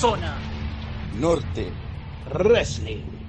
Zona Norte Wrestling.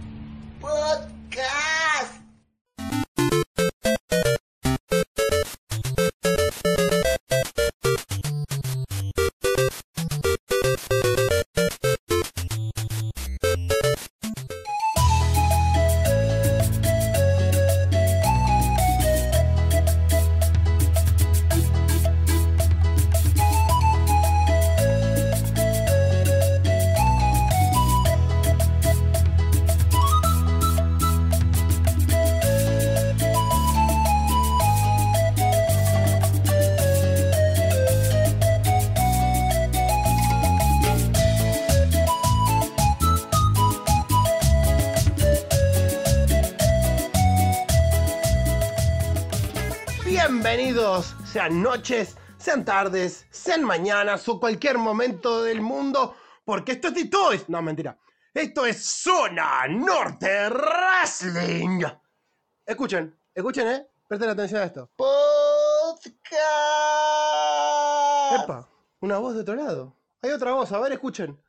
Sean noches, sean tardes, sean mañanas o cualquier momento del mundo, porque esto es de Toys. No, mentira. Esto es Zona Norte Wrestling. Escuchen, escuchen, eh. Presten atención a esto. Podcast. Epa, una voz de otro lado. Hay otra voz, a ver, escuchen.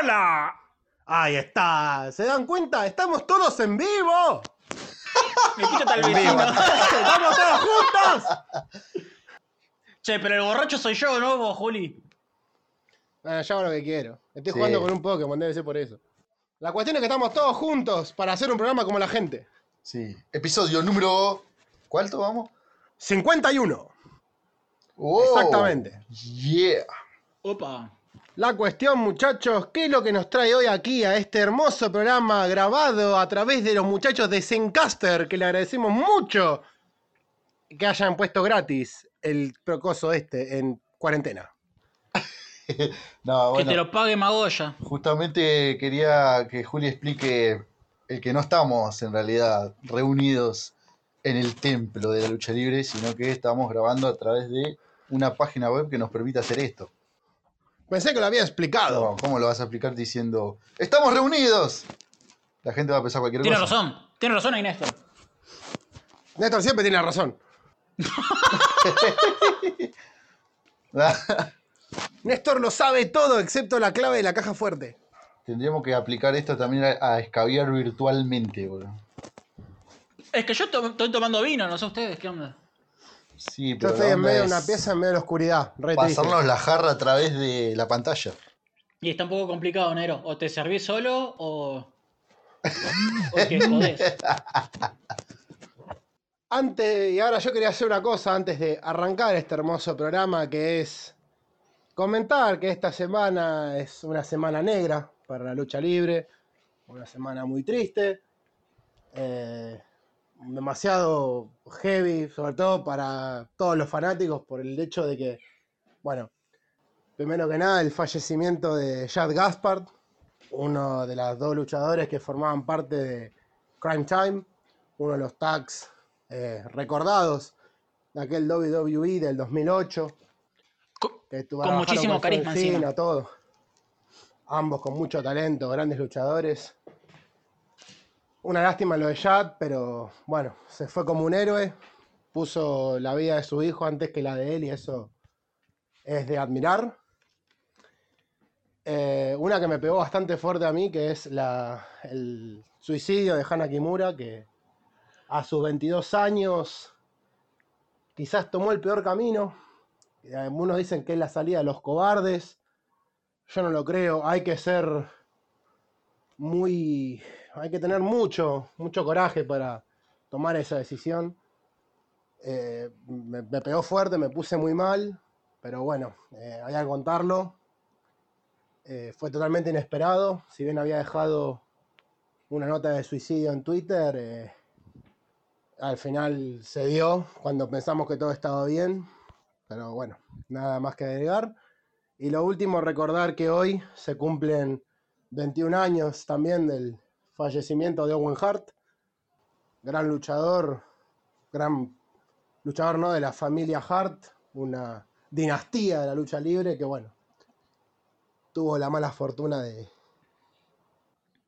¡Hola! Ahí está, ¿se dan cuenta? ¡Estamos todos en vivo! Me escucha tal En vivo. vecino. ¡Estamos todos juntos! che, pero el borracho soy yo, ¿no, vos, Juli? Ah, yo hago lo que quiero. Estoy Sí. jugando con un Pokémon, debe ser por eso. La cuestión es que estamos todos juntos para hacer un programa como la gente. Sí. Episodio número. ¿Cuánto vamos? 51. Oh, Exactamente. Yeah. Opa. La cuestión, muchachos, ¿qué es lo que nos trae hoy aquí a este hermoso programa grabado a través de los muchachos de Zencaster, que le agradecemos mucho que hayan puesto gratis el procoso este en cuarentena? No, Que te lo pague Magoya. Justamente quería que Juli explique el que no estamos en realidad reunidos en el templo de la lucha libre, sino que estamos grabando a través de una página web que nos permite hacer esto. Pensé que lo había explicado. No, ¿Cómo lo vas a explicar diciendo ¡Estamos reunidos! La gente va a pensar cualquier Tiene cosa. razón. Tiene razón ahí, Néstor. Néstor siempre tiene razón. Néstor lo sabe todo excepto la clave de la caja fuerte. Tendríamos que aplicar esto también a, a escabiar virtualmente, boludo. Es que yo to- estoy tomando vino, no sé ustedes, ¿qué onda? Sí, Yo pero estoy la en medio de es una pieza, en medio de la oscuridad. Re triste. Pasarnos la jarra a través de la pantalla. Y está un poco complicado, Nero. O te servís solo o. O que jodés. Antes, y ahora yo quería hacer una cosa antes de arrancar este hermoso programa, que es comentar que esta semana es una semana negra para la lucha libre, una semana muy triste, eh, demasiado heavy, sobre todo para todos los fanáticos, por el hecho de que, bueno, primero que nada, el fallecimiento de Chad Gaspard, uno de los dos luchadores que formaban parte de Crime Time, uno de los tags eh, recordados de aquel WWE del 2008. Co- que tu- con muchísimo carisma encima. todo. Ambos con mucho talento, grandes luchadores. Una lástima lo de Chad, pero bueno, se fue como un héroe. Puso la vida de su hijo antes que la de él y eso es de admirar. Eh, una que me pegó bastante fuerte a mí, que es la, el suicidio de Hana Kimura, que a sus 22 años quizás tomó el peor camino. Algunos dicen que es la salida de los cobardes. Yo no lo creo. Hay que ser muy. Hay que tener mucho, mucho coraje para tomar esa decisión. Eh, me, me pegó fuerte, me puse muy mal. Pero bueno, eh, había que contarlo. Eh, fue totalmente inesperado. Si bien había dejado una nota de suicidio en Twitter, eh, al final se dio cuando pensamos que todo estaba bien. Pero bueno, nada más que agregar. Y lo último, recordar que hoy se cumplen 21 años también del fallecimiento de Owen Hart, gran luchador, gran luchador no de la familia Hart, una dinastía de la lucha libre que bueno, tuvo la mala fortuna de,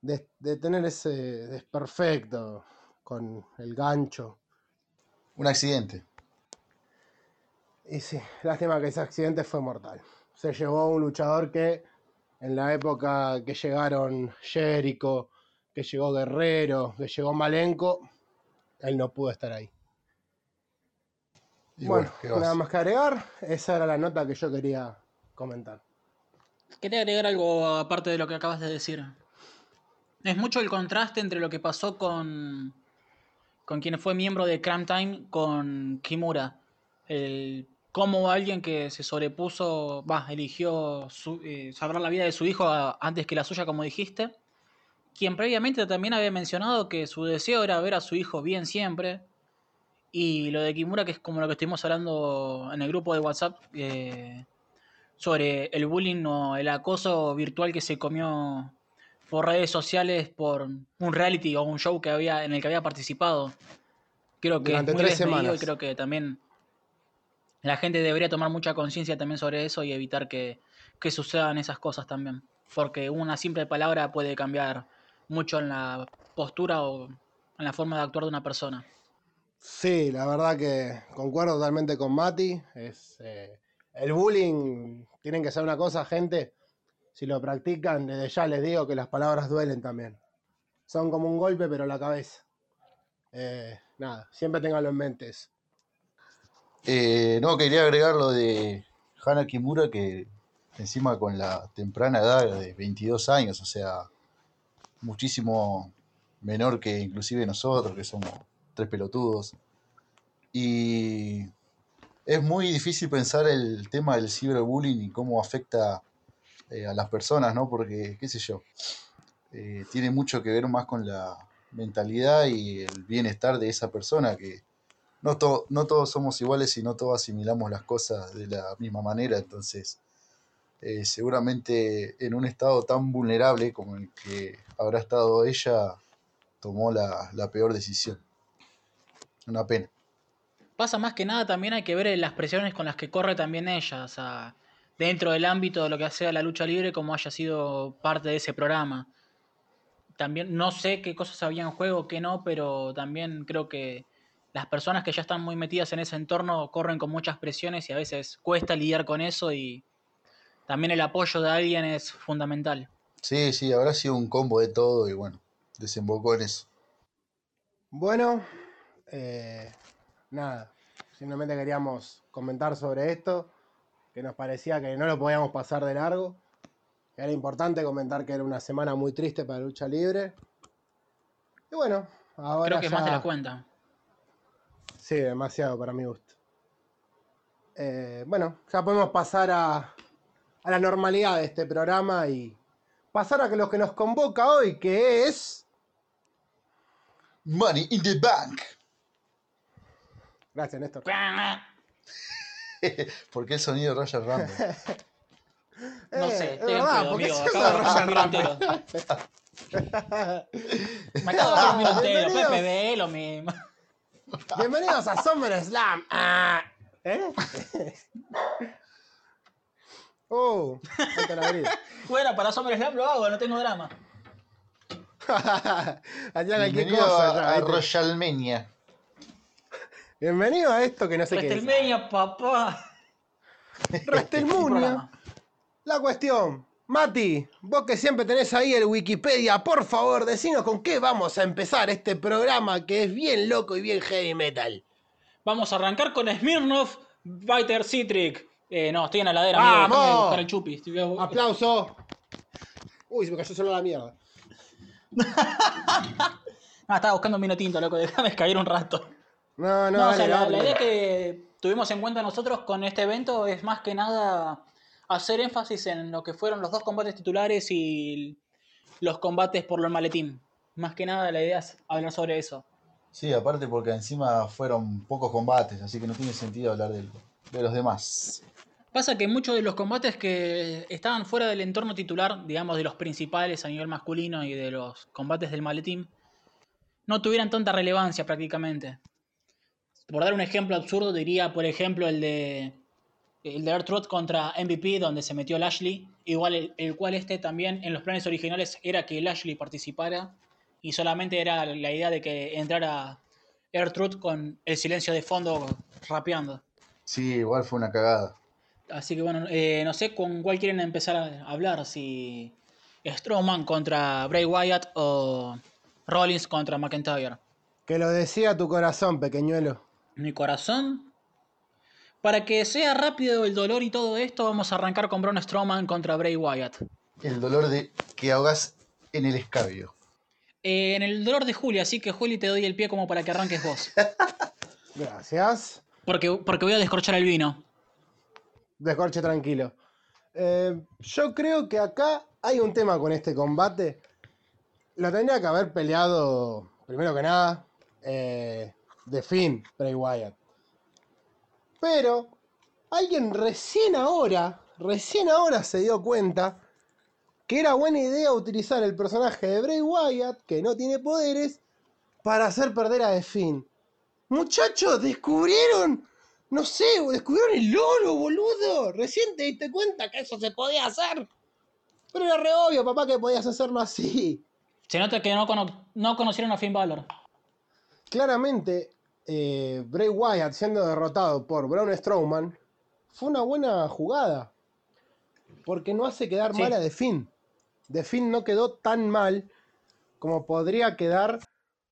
de, de tener ese desperfecto con el gancho. Un accidente. Y sí, lástima que ese accidente fue mortal. Se llevó a un luchador que en la época que llegaron Jericho, que llegó Guerrero, que llegó Malenko, él no pudo estar ahí. Y bueno, ¿qué vas? nada más que agregar, esa era la nota que yo quería comentar. Quería agregar algo aparte de lo que acabas de decir. Es mucho el contraste entre lo que pasó con, con quien fue miembro de Crime Time con Kimura. El, cómo alguien que se sobrepuso, va, eligió su- eh, salvar la vida de su hijo antes que la suya, como dijiste. Quien previamente también había mencionado que su deseo era ver a su hijo bien siempre. Y lo de Kimura, que es como lo que estuvimos hablando en el grupo de WhatsApp, eh, sobre el bullying o el acoso virtual que se comió por redes sociales por un reality o un show que había en el que había participado. Creo que Durante es muy tres semanas. y creo que también la gente debería tomar mucha conciencia también sobre eso y evitar que, que sucedan esas cosas también. Porque una simple palabra puede cambiar mucho en la postura o en la forma de actuar de una persona. Sí, la verdad que concuerdo totalmente con Mati. Es, eh, el bullying, tienen que ser una cosa, gente. Si lo practican, desde ya les digo que las palabras duelen también. Son como un golpe, pero la cabeza. Eh, nada, siempre tenganlo en mente eso. Eh, no, quería agregar lo de Hana Kimura, que encima con la temprana edad de 22 años, o sea, muchísimo menor que inclusive nosotros, que somos tres pelotudos. Y es muy difícil pensar el tema del ciberbullying y cómo afecta eh, a las personas, ¿no? Porque, qué sé yo, eh, tiene mucho que ver más con la mentalidad y el bienestar de esa persona que no, to- no todos somos iguales y no todos asimilamos las cosas de la misma manera, entonces eh, seguramente en un estado tan vulnerable como el que habrá estado ella, tomó la, la peor decisión. Una pena. Pasa más que nada también hay que ver las presiones con las que corre también ella, o sea, dentro del ámbito de lo que hace a la lucha libre, como haya sido parte de ese programa. También no sé qué cosas había en juego, qué no, pero también creo que las personas que ya están muy metidas en ese entorno corren con muchas presiones y a veces cuesta lidiar con eso y también el apoyo de alguien es fundamental. Sí, sí, habrá sido un combo de todo y bueno, desembocó en eso. Bueno, eh, nada, simplemente queríamos comentar sobre esto, que nos parecía que no lo podíamos pasar de largo. Era importante comentar que era una semana muy triste para la lucha libre. Y bueno, ahora Creo que ya- más de la cuenta. Sí, demasiado para mi gusto. Eh, bueno, ya podemos pasar a, a la normalidad de este programa y pasar a que lo que nos convoca hoy, que es... Money in the Bank. Gracias, Néstor. ¿Por qué el sonido de Roger Rambo? No Eh, sé, es estoy en pedo, ¿por qué amigo. Acabo de dormir entero. Me acabo de dormir entero. Ve lo mismo. Bienvenidos a Summer Slam. Ah, ¿Eh? Oh. Bueno, para SummerSlam lo hago, no tengo drama. Hacía cualquier Bienvenido cosa. a, a. Royalmenia. Bienvenido a esto que no sé qué es. Papá. Restelmunia. La cuestión. Mati, vos que siempre tenés ahí el Wikipedia, por favor, decinos con qué vamos a empezar este programa que es bien loco y bien heavy metal. Vamos a arrancar con Smirnoff Biter Citric. Eh, no, estoy en la ladera, amigo. ¡Vamos! Déjame buscar el chupi. Estoy- Aplauso. Uy, se me cayó solo la mierda. Ah, estaba buscando un vino tinto, loco. Déjame caer un rato. No, no, No, o sea, la, dale. la idea que tuvimos en cuenta nosotros con este evento es más que nada hacer énfasis en lo que fueron los dos combates titulares y los combates por el maletín. Más que nada la idea es hablar sobre eso. Sí, aparte porque encima fueron pocos combates, así que no tiene sentido hablar del- de los demás. Pasa que muchos de los combates que estaban fuera del entorno titular, digamos de los principales a nivel masculino y de los combates del maletín, no tuvieran tanta relevancia prácticamente. Por dar un ejemplo absurdo, diría por ejemplo el de el de R-Truth contra MVP, donde se metió Lashley, igual el, el cual este también en los planes originales era que Lashley participara y solamente era la idea de que entrara R-Truth con el silencio de fondo rapeando. Sí, igual fue una cagada. Así que bueno, eh, no sé con cuál quieren empezar a hablar, si Strowman contra Bray Wyatt o Rollins contra McIntyre. Que lo decía tu corazón, pequeñuelo. Mi corazón. Para que sea rápido el dolor y todo esto, vamos a arrancar con Braun Strowman contra Bray Wyatt. El dolor de que ahogas en el escabio. Eh, en el dolor de Juli, así que Juli te doy el pie como para que arranques vos. Gracias. Porque, porque voy a descorchar el vino. Descorche tranquilo. Eh, yo creo que acá hay un tema con este combate. Lo tendría que haber peleado, primero que nada, eh, de fin, Bray Wyatt. Pero alguien recién ahora, recién ahora se dio cuenta que era buena idea utilizar el personaje de Bray Wyatt, que no tiene poderes, para hacer perder a The Finn. Muchachos, descubrieron, no sé, descubrieron el oro, boludo. Recién te diste cuenta que eso se podía hacer. Pero era re obvio, papá, que podías hacerlo así. Se nota que no, cono- no conocieron a Finn Balor. Claramente, eh, Bray Wyatt siendo derrotado por Braun Strowman fue una buena jugada. Porque no hace quedar Sí. mal a The Finn. The Finn no quedó tan mal como podría quedar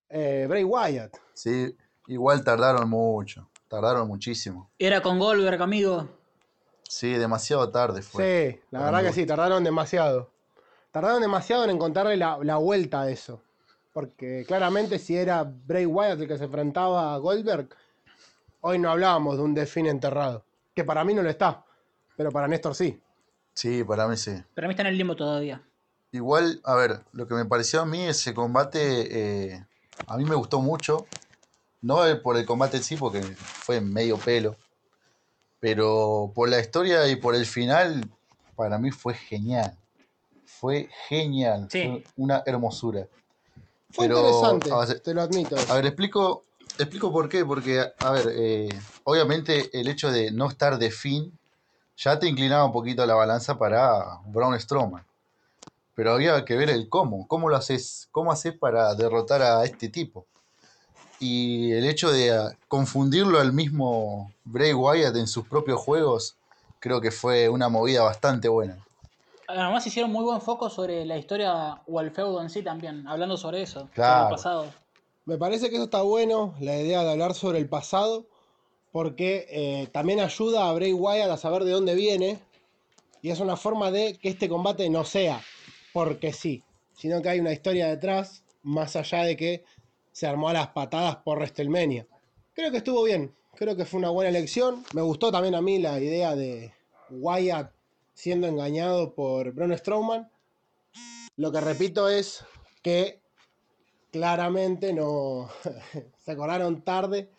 eh, Bray Wyatt. Sí, igual tardaron mucho. Tardaron muchísimo. Era con Goldberg, amigo. Sí, demasiado tarde fue. Sí, la verdad que sí, tardaron demasiado. Tardaron demasiado en encontrarle la, la vuelta a eso. Porque claramente si era Bray Wyatt el que se enfrentaba a Goldberg, hoy no hablábamos de un The Finn enterrado. Que para mí no lo está, pero para Néstor sí. Sí, para mí sí. Pero a mí está en el limbo todavía. Igual, a ver, lo que me pareció a mí ese combate, eh, a mí me gustó mucho. No por el combate en sí, porque fue medio pelo. Pero por la historia y por el final, para mí fue genial. Fue genial. Sí. Fue una hermosura. Fue Pero, interesante, ver, te lo admito. A ver, explico, explico por qué. Porque, a ver, eh, obviamente el hecho de no estar de fin ya te inclinaba un poquito la balanza para Braun Strowman. Pero había que ver el cómo. ¿Cómo lo haces? ¿Cómo haces para derrotar a este tipo? Y el hecho de ah, confundirlo al mismo Bray Wyatt en sus propios juegos, creo que fue una movida bastante buena. Además hicieron muy buen foco sobre la historia o el feudo en sí también, hablando sobre eso, sobre el pasado. Me parece que eso está bueno, la idea de hablar sobre el pasado, porque eh, también ayuda a Bray Wyatt a saber de dónde viene, y es una forma de que este combate no sea porque sí, sino que hay una historia detrás, más allá de que se armó a las patadas por WrestleMania. Creo que estuvo bien, creo que fue una buena elección. Me gustó también a mí la idea de Wyatt siendo engañado por Braun Strowman. Lo que repito es que claramente no se acordaron tarde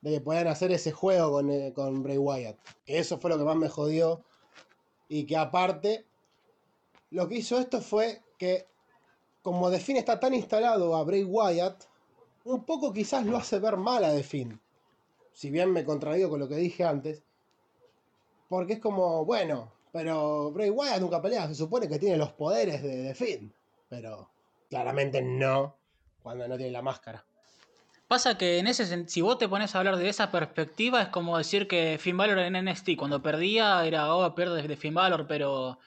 de que podían hacer ese juego con, eh, con Bray Wyatt. Que eso fue lo que más me jodió. Y que aparte, lo que hizo esto fue que, como The Finn está tan instalado a Bray Wyatt, un poco quizás lo hace ver mal a The Finn. Si bien me contradigo con lo que dije antes. Porque es como, bueno, pero Bray Wyatt nunca pelea. Se supone que tiene los poderes de Finn. Pero claramente no cuando no tiene la máscara. Pasa que en ese si vos te pones a hablar de esa perspectiva, es como decir que Finn Balor en NXT cuando perdía era, oh, pierde de Finn Balor, pero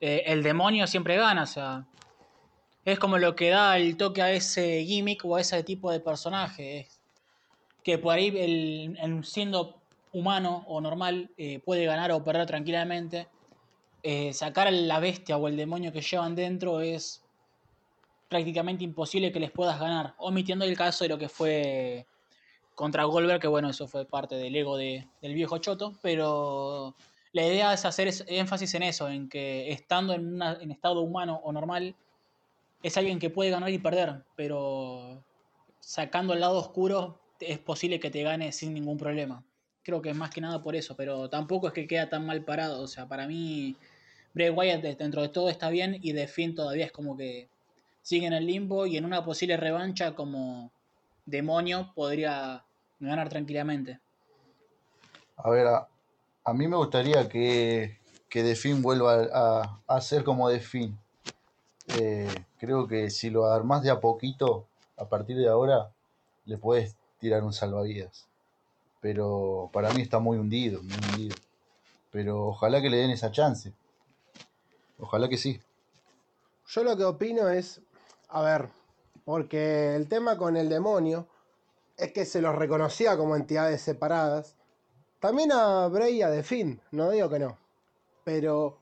eh, el demonio siempre gana, o sea. Es como lo que da el toque a ese gimmick o a ese tipo de personaje. que por ahí, el siendo humano o normal, eh, puede ganar o perder tranquilamente. Eh, sacar a la bestia o el demonio que llevan dentro es prácticamente imposible que les puedas ganar, omitiendo el caso de lo que fue contra Goldberg, que bueno, eso fue parte del ego de- del viejo Choto, pero la idea es hacer énfasis en eso, en que estando en, una- en estado humano o normal, es alguien que puede ganar y perder, pero sacando el lado oscuro es posible que te gane sin ningún problema. Creo que es más que nada por eso, pero tampoco es que queda tan mal parado, o sea, para mí Bray Wyatt de- dentro de todo está bien y The todavía es como que sigue en el limbo y en una posible revancha como demonio podría ganar tranquilamente. A ver, a, mí me gustaría que, que The vuelva a, a ser como The. Eh, creo que si lo armás de a poquito, a partir de ahora, le puedes tirar un salvavidas. Pero para mí está muy hundido, muy hundido. Pero ojalá que le den esa chance. Ojalá que sí. Yo lo que opino es, a ver, porque el tema con el demonio es que se los reconocía como entidades separadas. También a Bray y a The Finn, no digo que no. Pero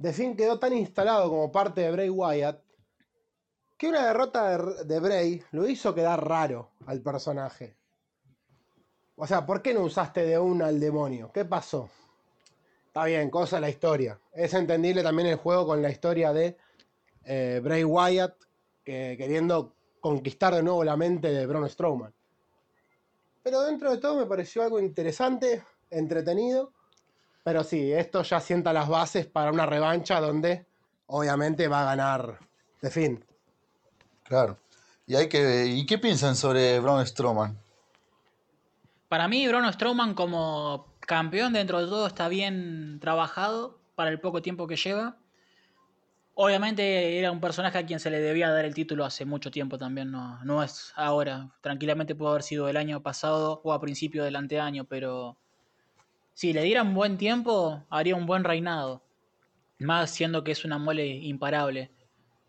The Finn quedó tan instalado como parte de Bray Wyatt que una derrota de, de Bray lo hizo quedar raro al personaje. O sea, ¿por qué no usaste de una al demonio? ¿Qué pasó? Está bien, cosa de la historia. Es entendible también el juego con la historia de eh, Bray Wyatt que, queriendo conquistar de nuevo la mente de Braun Strowman. Pero dentro de todo me pareció algo interesante, entretenido. Pero sí, esto ya sienta las bases para una revancha donde obviamente va a ganar The Finn. Claro. Y hay que ¿Y qué piensan sobre Braun Strowman? Para mí, Braun Strowman como campeón dentro de todo está bien trabajado para el poco tiempo que lleva. Obviamente era un personaje a quien se le debía dar el título hace mucho tiempo también, no, no es ahora. Tranquilamente pudo haber sido el año pasado o a principio del anteaño, pero si le dieran buen tiempo, haría un buen reinado. Más siendo que es una mole imparable.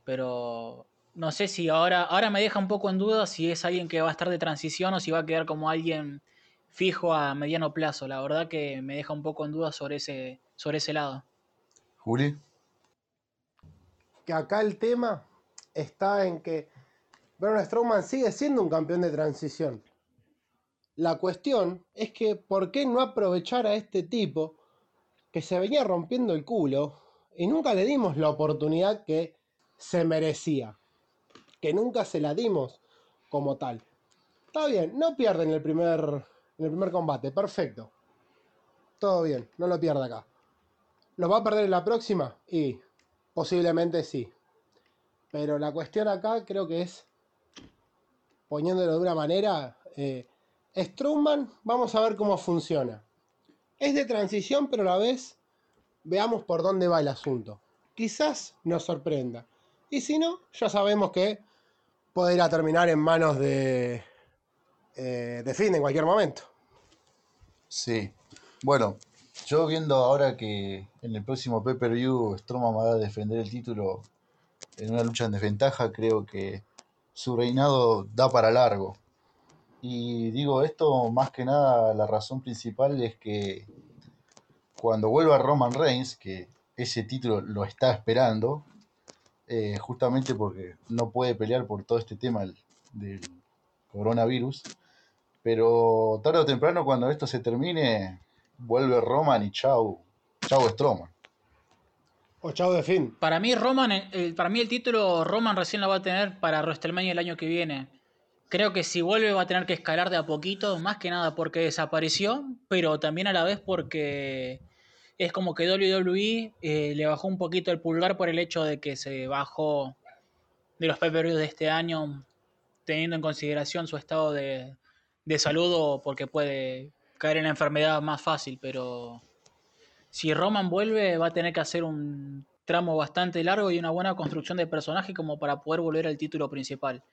Pero no sé si ahora, ahora me deja un poco en duda si es alguien que va a estar de transición o si va a quedar como alguien fijo a mediano plazo. La verdad que me deja un poco en duda sobre ese, sobre ese lado. Juli. Que acá el tema está en que Braun Strowman sigue siendo un campeón de transición. La cuestión es que, ¿por qué no aprovechar a este tipo que se venía rompiendo el culo y nunca le dimos la oportunidad que se merecía? Que nunca se la dimos como tal. Está bien, no pierden el primer, en el primer combate, perfecto. Todo bien, no lo pierda acá. ¿Lo va a perder en la próxima? Y posiblemente sí. Pero la cuestión acá creo que es, poniéndolo de una manera, eh, vamos a ver cómo funciona. Es de transición, pero a la vez veamos por dónde va el asunto. Quizás nos sorprenda. Y si no, ya sabemos que a terminar en manos de, eh, de Finn en cualquier momento. Sí. Bueno, yo viendo ahora que en el próximo pay-per-view Strowman va a defender el título en una lucha en desventaja, creo que su reinado da para largo. Y digo esto más que nada, la razón principal es que cuando vuelva Roman Reigns, que ese título lo está esperando, eh, justamente porque no puede pelear por todo este tema del coronavirus, pero tarde o temprano cuando esto se termine, vuelve Roman y chau, chau Strowman. O chao de fin. Para mí, Roman, el, para mí el título Roman recién lo va a tener para WrestleMania el año que viene. Creo que si vuelve va a tener que escalar de a poquito, más que nada porque desapareció, pero también a la vez porque es como que WWE eh, le bajó un poquito el pulgar por el hecho de que se bajó de los pay de este año, teniendo en consideración su estado de, de salud o porque puede caer en la enfermedad más fácil, pero si Roman vuelve va a tener que hacer un tramo bastante largo y una buena construcción de personaje como para poder volver al título principal.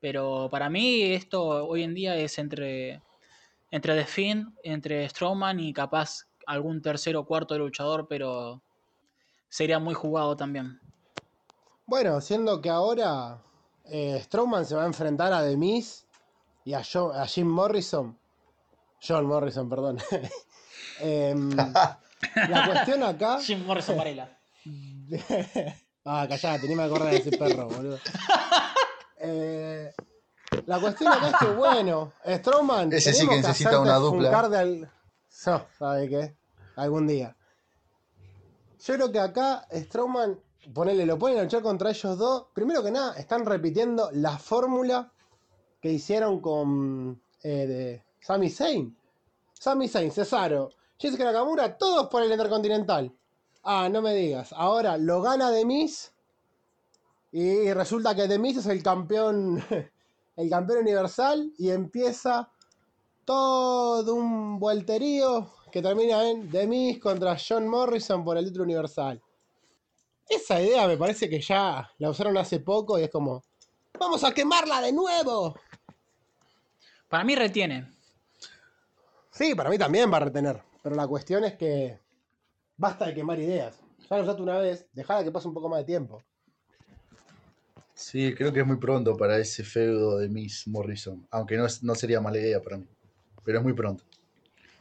Pero para mí esto hoy en día es entre, entre The Finn, entre Strowman y capaz algún tercero o cuarto luchador, pero sería muy jugado también. Bueno, siendo que ahora eh, Strowman se va a enfrentar a The Miz y a, Jo- a Jim Morrison. John Morrison, perdón. Em, la cuestión acá. Jim Morrison Varela. ah, callate, ni me acordé de ese perro, boludo. Eh, la cuestión acá es que, bueno, Strowman. Ese sí que necesita una dupla. funcar de al- No, ¿sabe qué? Algún día. Yo creo que acá Strowman, ponele, lo ponen a luchar contra ellos dos. Primero que nada, están repitiendo la fórmula que hicieron con eh, de Sami Zayn. Sami Zayn, Cesaro, Jessica Nakamura, todos por el Intercontinental. Ah, no me digas. Ahora lo gana The Miz. Y resulta que The Miz es el campeón. El campeón universal. Y empieza todo un vuelterío que termina en The Miz contra John Morrison por el título universal. Esa idea me parece que ya la usaron hace poco y es como. ¡Vamos a quemarla de nuevo! Para mí retiene. Sí, para mí también va a retener. Pero la cuestión es que basta de quemar ideas. Ya lo usaste una vez, dejala que pase un poco más de tiempo. Sí, creo que es muy pronto para ese feudo de Miss Morrison. Aunque no, es- no sería mala idea para mí. Pero es muy pronto.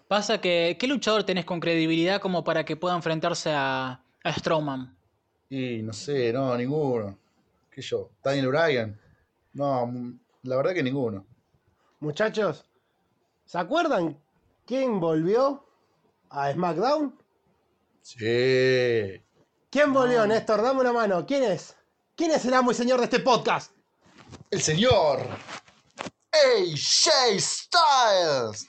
Pasa que, ¿qué luchador tenés con credibilidad como para que pueda enfrentarse a, a Strowman? Y no sé, no, ninguno. ¿Qué yo? Daniel Bryan. No, mm, la verdad que ninguno. Muchachos, ¿se acuerdan quién volvió a SmackDown? Sí. ¿Quién volvió, Néstor? Dame una mano. ¿Quién es? ¿Quién es el amo y señor de este podcast? El señor AJ Styles.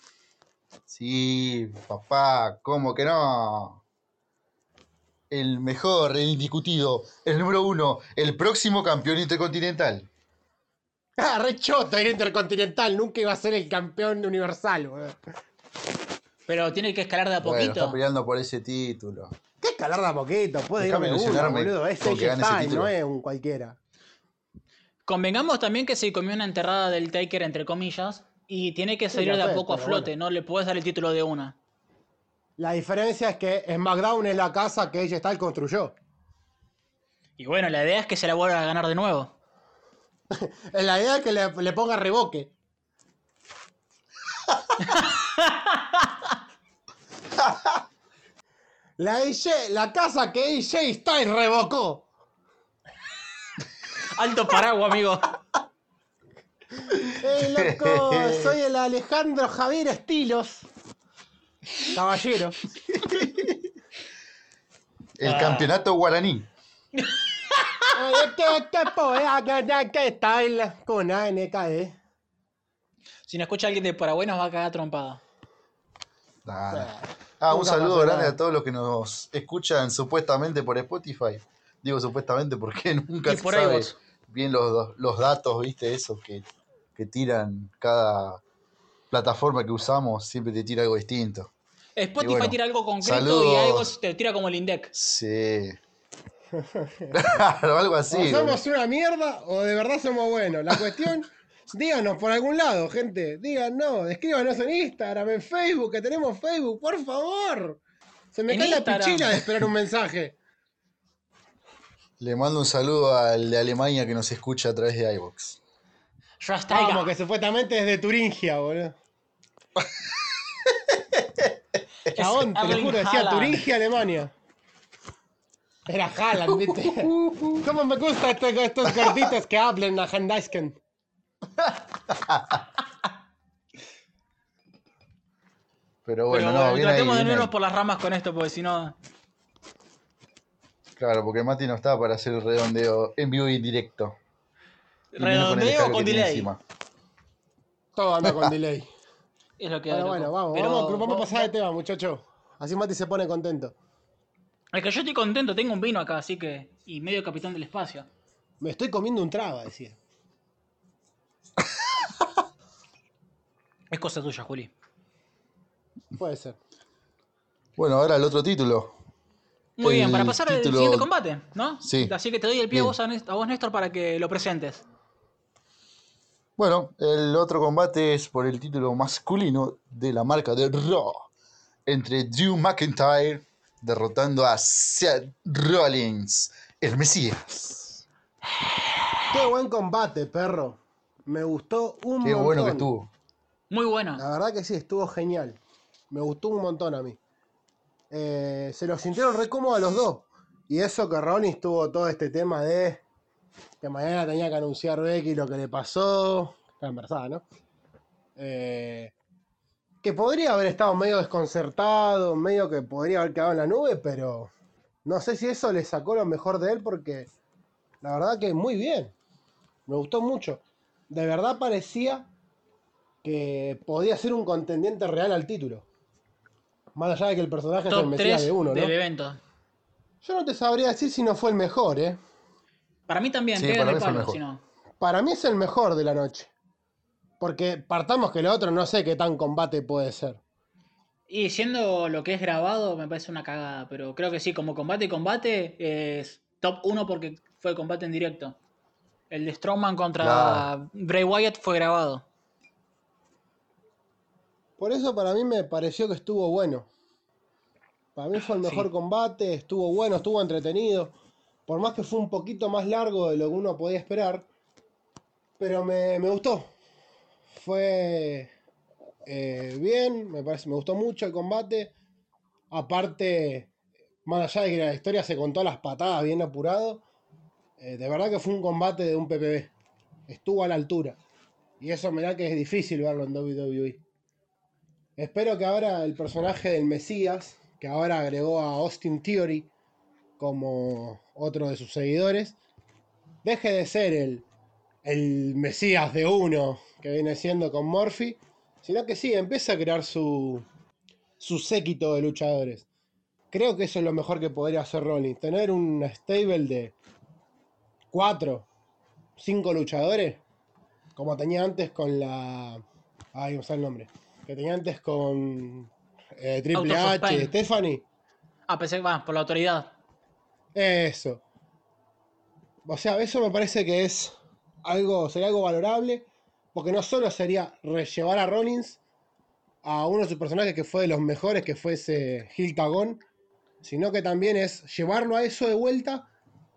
Sí, papá, ¿cómo que no? El mejor, el indiscutido, el número uno, el próximo campeón intercontinental. Ah, re choto el Intercontinental. Nunca iba a ser el campeón universal, weón. Pero tiene que escalar de a Bueno, poquito. está peleando por ese título. ¿Qué escalar de a poquito? Puede Déjame irme uno, boludo. Es que título. no es un cualquiera. Convengamos también que se comió una enterrada del Taker, entre comillas, y tiene que salir de a poco a flote, bueno. no le puedes dar el título de una. La diferencia es que SmackDown es la casa que AJ Styles construyó. Y bueno, la idea es que se la vuelva a ganar de nuevo. Es la idea que le, le ponga revoque. La, AJ la casa que AJ Styles revocó. Alto paraguas, amigo. ¡Ey, loco! Soy el Alejandro Javier Estilos. Caballero. El campeonato guaraní. Ay, ¿Qué, qué poea, qué, qué, qué style con ANKE? Si no escucha alguien de Paraguay nos va a cagar trompada. Ah, un saludo grande a todos los que nos escuchan supuestamente por Spotify. Digo supuestamente porque nunca se por sabe bien los, los datos, viste, esos que, que tiran cada plataforma que usamos, siempre te tira algo distinto. Spotify bueno, tira algo concreto saludos. y algo te tira como el Indec. Sí. Claro, algo así. o somos una mierda o de verdad somos buenos. La cuestión, díganos por algún lado, gente. Díganos, escríbanos en Instagram, en Facebook, que tenemos Facebook, por favor. Se me En cae la pichina de esperar un mensaje. Le mando un saludo al de Alemania que nos escucha a través de está. Vamos, que supuestamente es de Turingia, boludo. Chabón, te lo juro, decía. Turingia, Alemania. Era Haaland, ¿viste? ¿Cómo me gusta este- estos gorditos que hablen a Handasken? Pero bueno, Pero no, bien ahí, tratemos de no irnos por las ramas con esto, porque si no. Claro, porque Mati no está para hacer el redondeo en vivo y en directo. Y con ¿Redondeo o con delay? encima. Todo anda con delay. Es lo que Bueno, vamos, Pero vamos, vamos a vos- pasar de tema, muchacho. Así Mati se pone contento. Es que yo estoy contento, tengo un vino acá, así que. Y medio capitán del espacio. Me estoy comiendo un traba, decía. Es cosa tuya, Juli. Puede ser. Bueno, ahora el otro título. Muy bien, para pasar al siguiente combate, ¿no? Sí. Así que te doy el pie a vos, a vos, Néstor, para que lo presentes. Bueno, el otro combate es por el título masculino de la marca de Raw. Entre Drew McIntyre derrotando a Seth Rollins, el Mesías. Qué buen combate, perro. Me gustó un Qué montón. bueno que estuvo. Muy bueno. La verdad que sí, estuvo genial. Me gustó un montón a mí. Eh, se lo sintieron re cómodos a los dos. Y eso que Rollins tuvo todo este tema de que mañana tenía que anunciar Becky lo que le pasó. Está embarazada, ¿no? Eh, que podría haber estado medio desconcertado, medio que podría haber quedado en la nube, pero no sé si eso le sacó lo mejor de él porque la verdad que muy bien. Me gustó mucho. De verdad parecía que podía ser un contendiente real al título. Más allá de que el personaje es el Mesías 3 de uno, ¿no? del evento. Yo no te sabría decir si no fue el mejor, ¿eh? Para mí también, Sí, pega para el mí fue el mejor. si no. Para mí es el mejor de la noche. Porque partamos que el otro no sé qué tan combate puede ser. Y siendo lo que es grabado, me parece una cagada. Pero creo que sí, como combate y combate, es top 1 porque fue combate en directo. El de Strowman contra. Bray Wyatt fue grabado. Por eso para mí me pareció que estuvo bueno. Para mí fue el mejor combate, estuvo bueno, estuvo entretenido. Por más que fue un poquito más largo de lo que uno podía esperar. Pero me, me gustó. Fue eh, bien, me parece, me gustó mucho el combate. Aparte, más allá de que la historia se contó las patadas bien apurado, eh, de verdad que fue un combate de un PPB. Estuvo a la altura. Y eso me da que es difícil verlo en WWE. Espero que ahora el personaje del Mesías, que ahora agregó a Austin Theory como otro de sus seguidores, deje de ser el, el Mesías de uno que viene siendo con Murphy, sino que sí, empiece a crear su, su séquito de luchadores. Creo que eso es lo mejor que podría hacer Rollins, tener un stable de cuatro, cinco luchadores, como tenía antes con la. Ay, no sé el nombre. Que tenía antes con eh, Triple H, Stephanie. Ah, pensé que va, por la autoridad. Eso. O sea, eso me parece que es algo, sería algo valorable, porque no solo sería llevar a Rollins a uno de sus personajes que fue de los mejores, que fue ese Gil Tagón, sino que también es llevarlo a eso de vuelta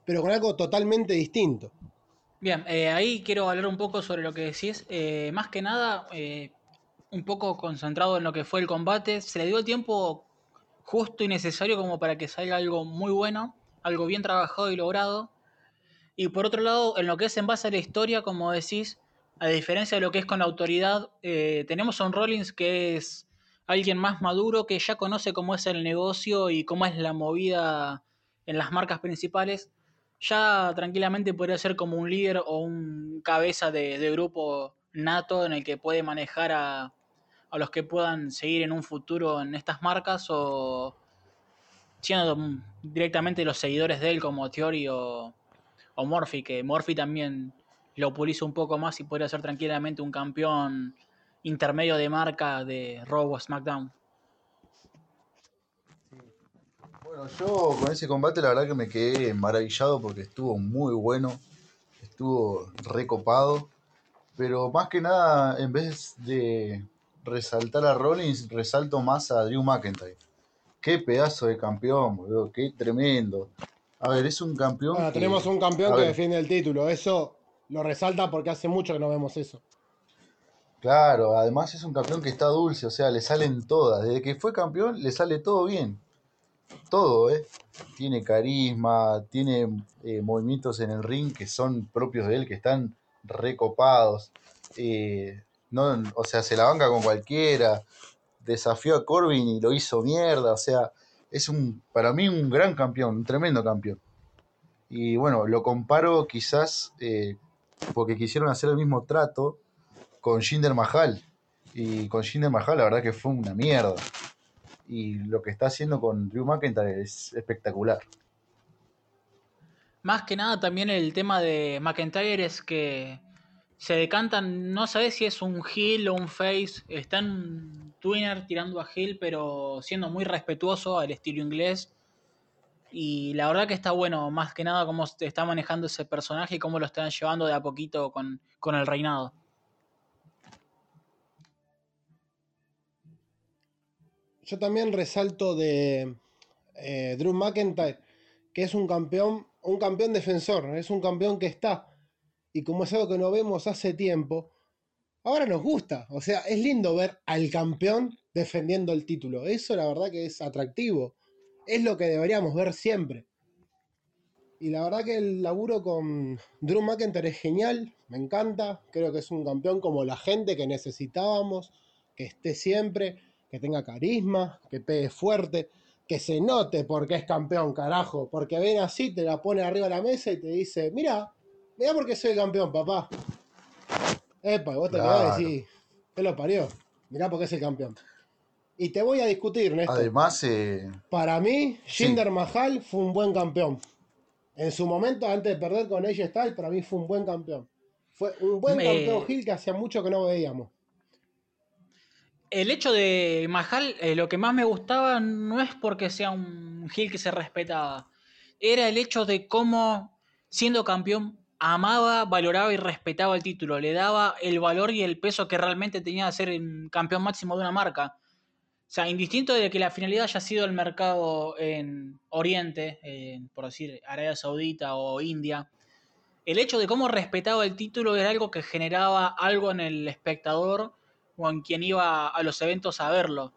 pero con algo totalmente distinto. Bien, eh, ahí quiero hablar un poco sobre lo que decís. Eh, más que nada, eh, un poco concentrado en lo que fue el combate. Se le dio el tiempo justo y necesario como para que salga algo muy bueno, algo bien trabajado y logrado. Y por otro lado, en lo que es en base a la historia, como decís, a diferencia de lo que es con la autoridad, tenemos a un Rollins que es alguien más maduro, que ya conoce cómo es el negocio y cómo es la movida en las marcas principales ya tranquilamente podría ser como un líder o un cabeza de, grupo nato en el que puede manejar a, a, los que puedan seguir en un futuro en estas marcas o siendo directamente los seguidores de él como Theory o, o Murphy, que Murphy también lo puliza un poco más y podría ser tranquilamente un campeón intermedio de marca de Raw o SmackDown. Bueno, yo con ese combate la verdad que me quedé maravillado porque estuvo muy bueno, estuvo recopado, pero más que nada, en vez de resaltar a Rollins, resalto más a Drew McIntyre. Qué pedazo de campeón, boludo, qué tremendo. A ver, es un campeón. Bueno, tenemos un campeón que defiende el título, eso lo resalta porque hace mucho que no vemos eso. Claro, además es un campeón que está dulce, o sea, le salen todas. Desde que fue campeón, le sale todo bien todo, ¿eh? Tiene carisma, tiene eh, movimientos en el ring que son propios de él, que están recopados. Eh, no, o sea, se la banca con cualquiera. Desafió a Corbin y lo hizo mierda. O sea, es un, para mí un gran campeón, un tremendo campeón. Y bueno, lo comparo quizás eh, porque quisieron hacer el mismo trato con Jinder Mahal. Y con Jinder Mahal la verdad que fue una mierda y lo que está haciendo con Drew McIntyre es espectacular. Más que nada también el tema de McIntyre es que se decantan, no sabes si es un heel o un face, está en Twinner tirando a heel pero siendo muy respetuoso al estilo inglés. Y la verdad que está bueno, más que nada cómo está manejando ese personaje y cómo lo están llevando de a poquito con, con el reinado. yo también resalto de eh, Drew McIntyre, que es un campeón, un campeón defensor, es un campeón que está. Y como es algo que no vemos hace tiempo, ahora nos gusta. O sea, es lindo ver al campeón defendiendo el título. Eso la verdad que es atractivo. Es lo que deberíamos ver siempre. Y la verdad que el laburo con Drew McIntyre es genial, me encanta. Creo que es un campeón como la gente que necesitábamos, que esté siempre que tenga carisma, que pegue fuerte, que se note porque es campeón, carajo. Porque ven así, te la pone arriba de la mesa y te dice, mira, mira porque soy campeón, papá. Epa, vos te vas a decir, ¿qué lo parió? Mirá porque es el campeón. Y te voy a discutir, Néstor. Además, eh... para mí, Jinder Mahal fue un buen campeón. En su momento, antes de perder con AJ Styles, para mí fue un buen campeón. Fue un buen campeón Gil que hacía mucho que no veíamos el hecho de Mahal, eh, lo que más me gustaba no es porque sea un Gil que se respetaba, era el hecho de cómo, siendo campeón, amaba, valoraba y respetaba el título, le daba el valor y el peso que realmente tenía de ser el campeón máximo de una marca. O sea, indistinto de que la finalidad haya sido el mercado en Oriente, en, por decir Arabia Saudita o India, el hecho de cómo respetaba el título era algo que generaba algo en el espectador o en quien iba a los eventos a verlo.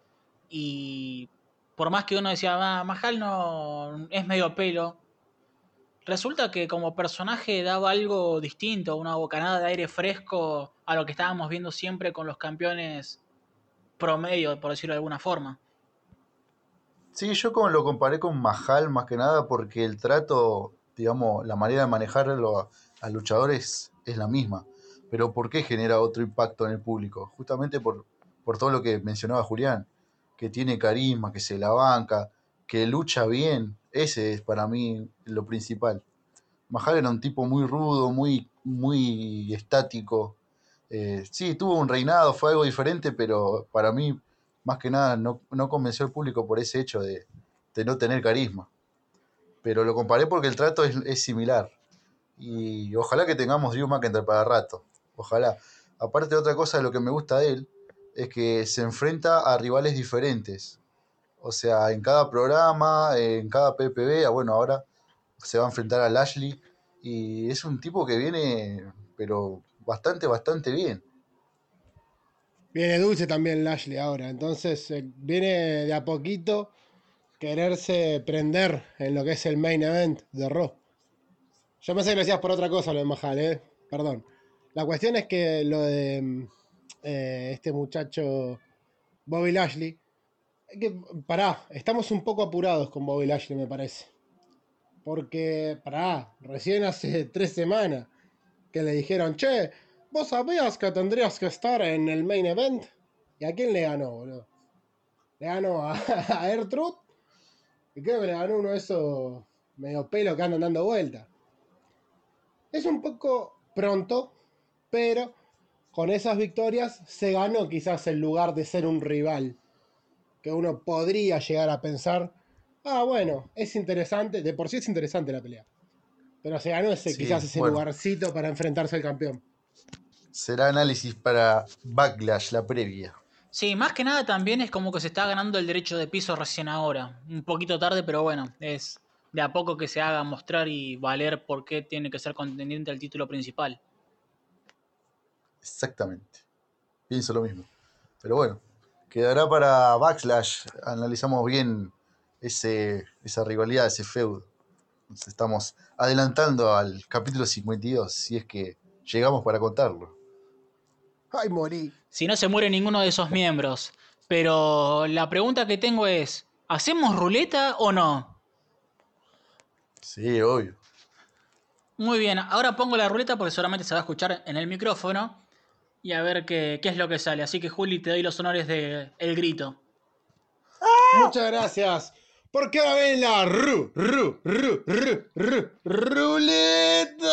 Y por más que uno decía, ah, Mahal no es medio pelo, resulta que como personaje daba algo distinto, una bocanada de aire fresco a lo que estábamos viendo siempre con los campeones promedio, por decirlo de alguna forma. Sí, yo como lo comparé con Mahal más que nada porque el trato, digamos, la manera de manejarlo a, luchadores es la misma. Pero ¿por qué genera otro impacto en el público? Justamente por, por todo lo que mencionaba Julián, que tiene carisma, que se la banca, que lucha bien, ese es para mí lo principal. Mahal era un tipo muy rudo, muy, muy estático. Eh, sí, tuvo un reinado, fue algo diferente, pero para mí, más que nada, no, convenció al público por ese hecho de, no tener carisma. Pero lo comparé porque el trato es, similar. Y ojalá que tengamos Drew McIntyre para rato. Ojalá. Aparte, otra cosa de lo que me gusta de él es que se enfrenta a rivales diferentes. O sea, en cada programa, en cada PPV, ah, bueno, ahora se va a enfrentar a Lashley y es un tipo que viene, pero bastante, bastante bien. Viene dulce también Lashley ahora, entonces eh, viene de a poquito quererse prender en lo que es el main event de Raw. Yo me sé que lo por otra cosa lo de Mahal, ¿eh? Perdón. La cuestión es que lo de eh, este muchacho Bobby Lashley que, pará, estamos un poco apurados con Bobby Lashley, me parece. Porque, pará, recién hace tres semanas que le dijeron, che, ¿vos sabías que tendrías que estar en el main event? ¿Y a quién le ganó, boludo? Le ganó a, a Y creo que le ganó uno de esos medio pelo que andan dando vuelta. Es un poco pronto, pero con esas victorias se ganó quizás el lugar de ser un rival que uno podría llegar a pensar, ah, bueno, es interesante, de por sí es interesante la pelea. Pero se ganó ese, quizás ese lugarcito para enfrentarse al campeón. Será análisis para Backlash, la previa. Sí, más que nada también es como que se está ganando el derecho de piso recién ahora. Un poquito tarde, pero bueno, es de a poco que se haga mostrar y valer por qué tiene que ser contendiente al título principal. Exactamente. Pienso lo mismo. Pero bueno, Quedará para Backslash. Analizamos bien ese, esa rivalidad, ese feud. Nos estamos adelantando al capítulo 52, si es que llegamos para contarlo. ¡Ay, morí! Si no se muere ninguno de esos miembros. Pero la pregunta que tengo es: ¿hacemos ruleta o no? Sí, obvio. Muy bien, ahora pongo la ruleta porque solamente se va a escuchar en el micrófono y a ver qué, es lo que sale. Así que Juli, te doy los honores de el grito. Muchas gracias. Porque ahora ven la ru, ru, ru, ru, ru, ruleta.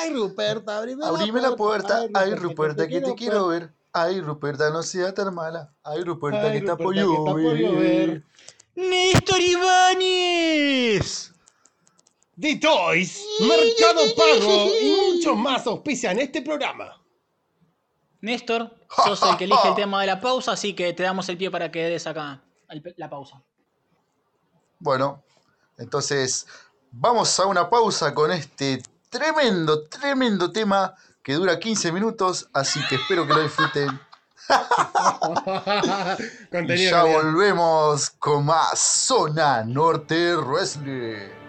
Ay, Ruperta, abrime, abrime la puerta. Ay, Ruperta, que te quiero ver. Ay, Ruperta, no sea tan mala. Ay, Ruperta, que está por llover. Néstor Ibáñez. The Toys, Mercado Pago y muchos más auspician este programa. Néstor, sos el que elige el tema de la pausa, así que te damos el pie para que des acá la pausa. Bueno, entonces vamos a una pausa con este tremendo, tremendo tema que dura 15 minutos, así que espero que lo disfruten. y ya volvemos con más Zona Norte Wrestling.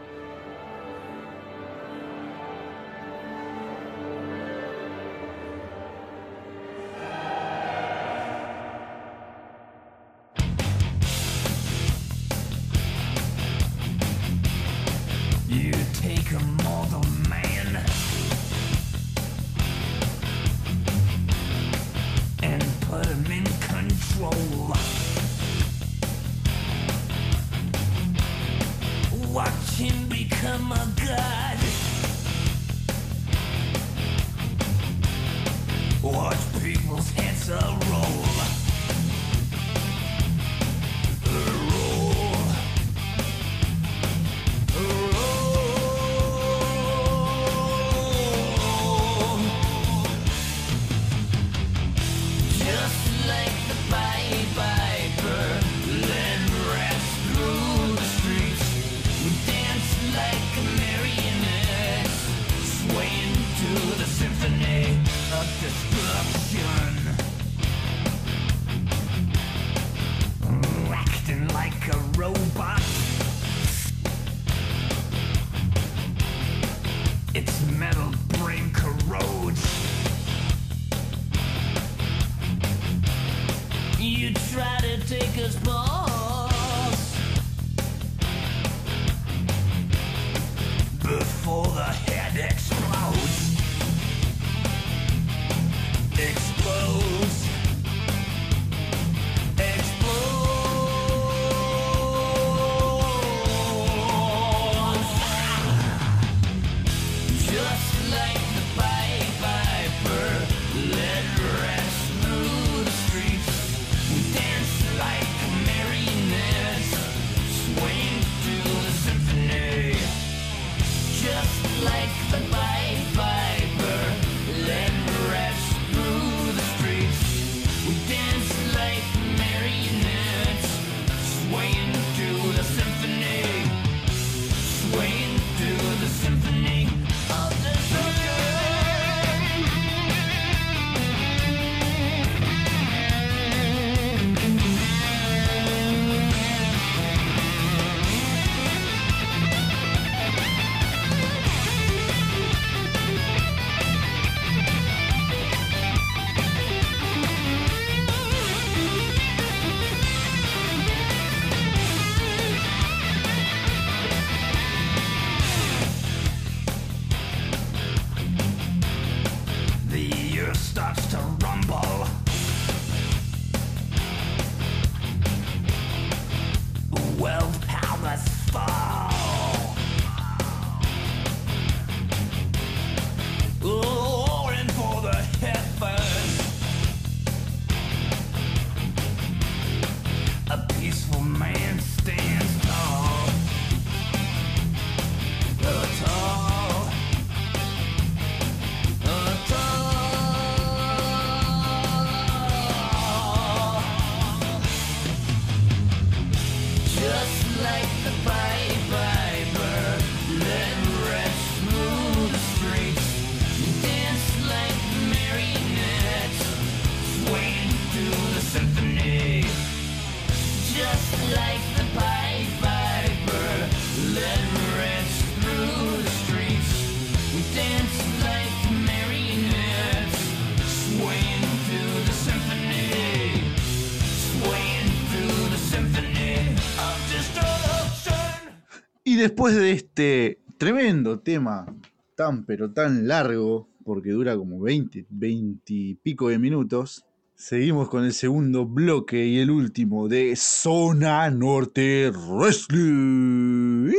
Y después de este tremendo tema, tan pero tan largo, porque dura como 20, 20 y pico de minutos, seguimos con el segundo bloque y el último de Zona Norte Wrestling.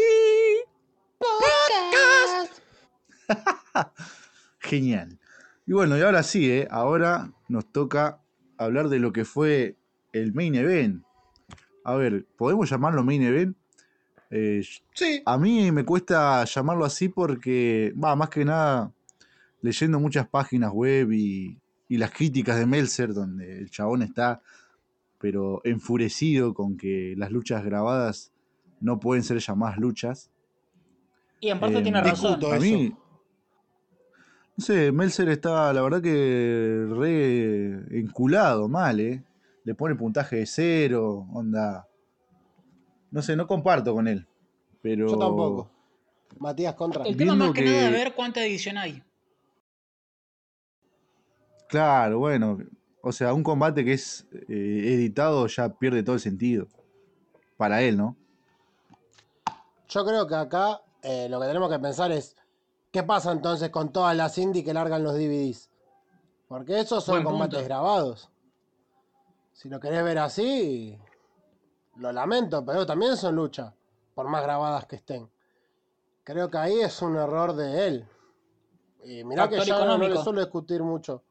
Genial. Y bueno, y ahora sí, ¿eh? ahora nos toca hablar de lo que fue el main event. A ver, ¿podemos llamarlo main event? Eh, Sí. a mí me cuesta llamarlo así porque, va, más que nada, leyendo muchas páginas web y, y las críticas de Meltzer, donde el chabón está, pero enfurecido con que las luchas grabadas no pueden ser llamadas luchas. Y en parte Eh, tiene razón. discuto. A mí, no sé, Meltzer está, la verdad que re enculado, mal, ¿eh? Le pone puntaje de cero, onda. No sé, no comparto con él. Pero. Yo tampoco. Matías contra. El tema más que, nada es ver cuánta edición hay. Claro, bueno. O sea, un combate que es eh, editado ya pierde todo el sentido. Para él, ¿no? Yo creo que acá eh, lo que tenemos que pensar es qué pasa entonces con todas las indie que largan los DVDs. Porque esos son Buen combates punto. grabados. Si lo querés ver así, lo lamento, pero también son luchas, por más grabadas que estén. Creo que ahí es un error de él. Y mirá que Factor ya no- no le suelo discutir mucho.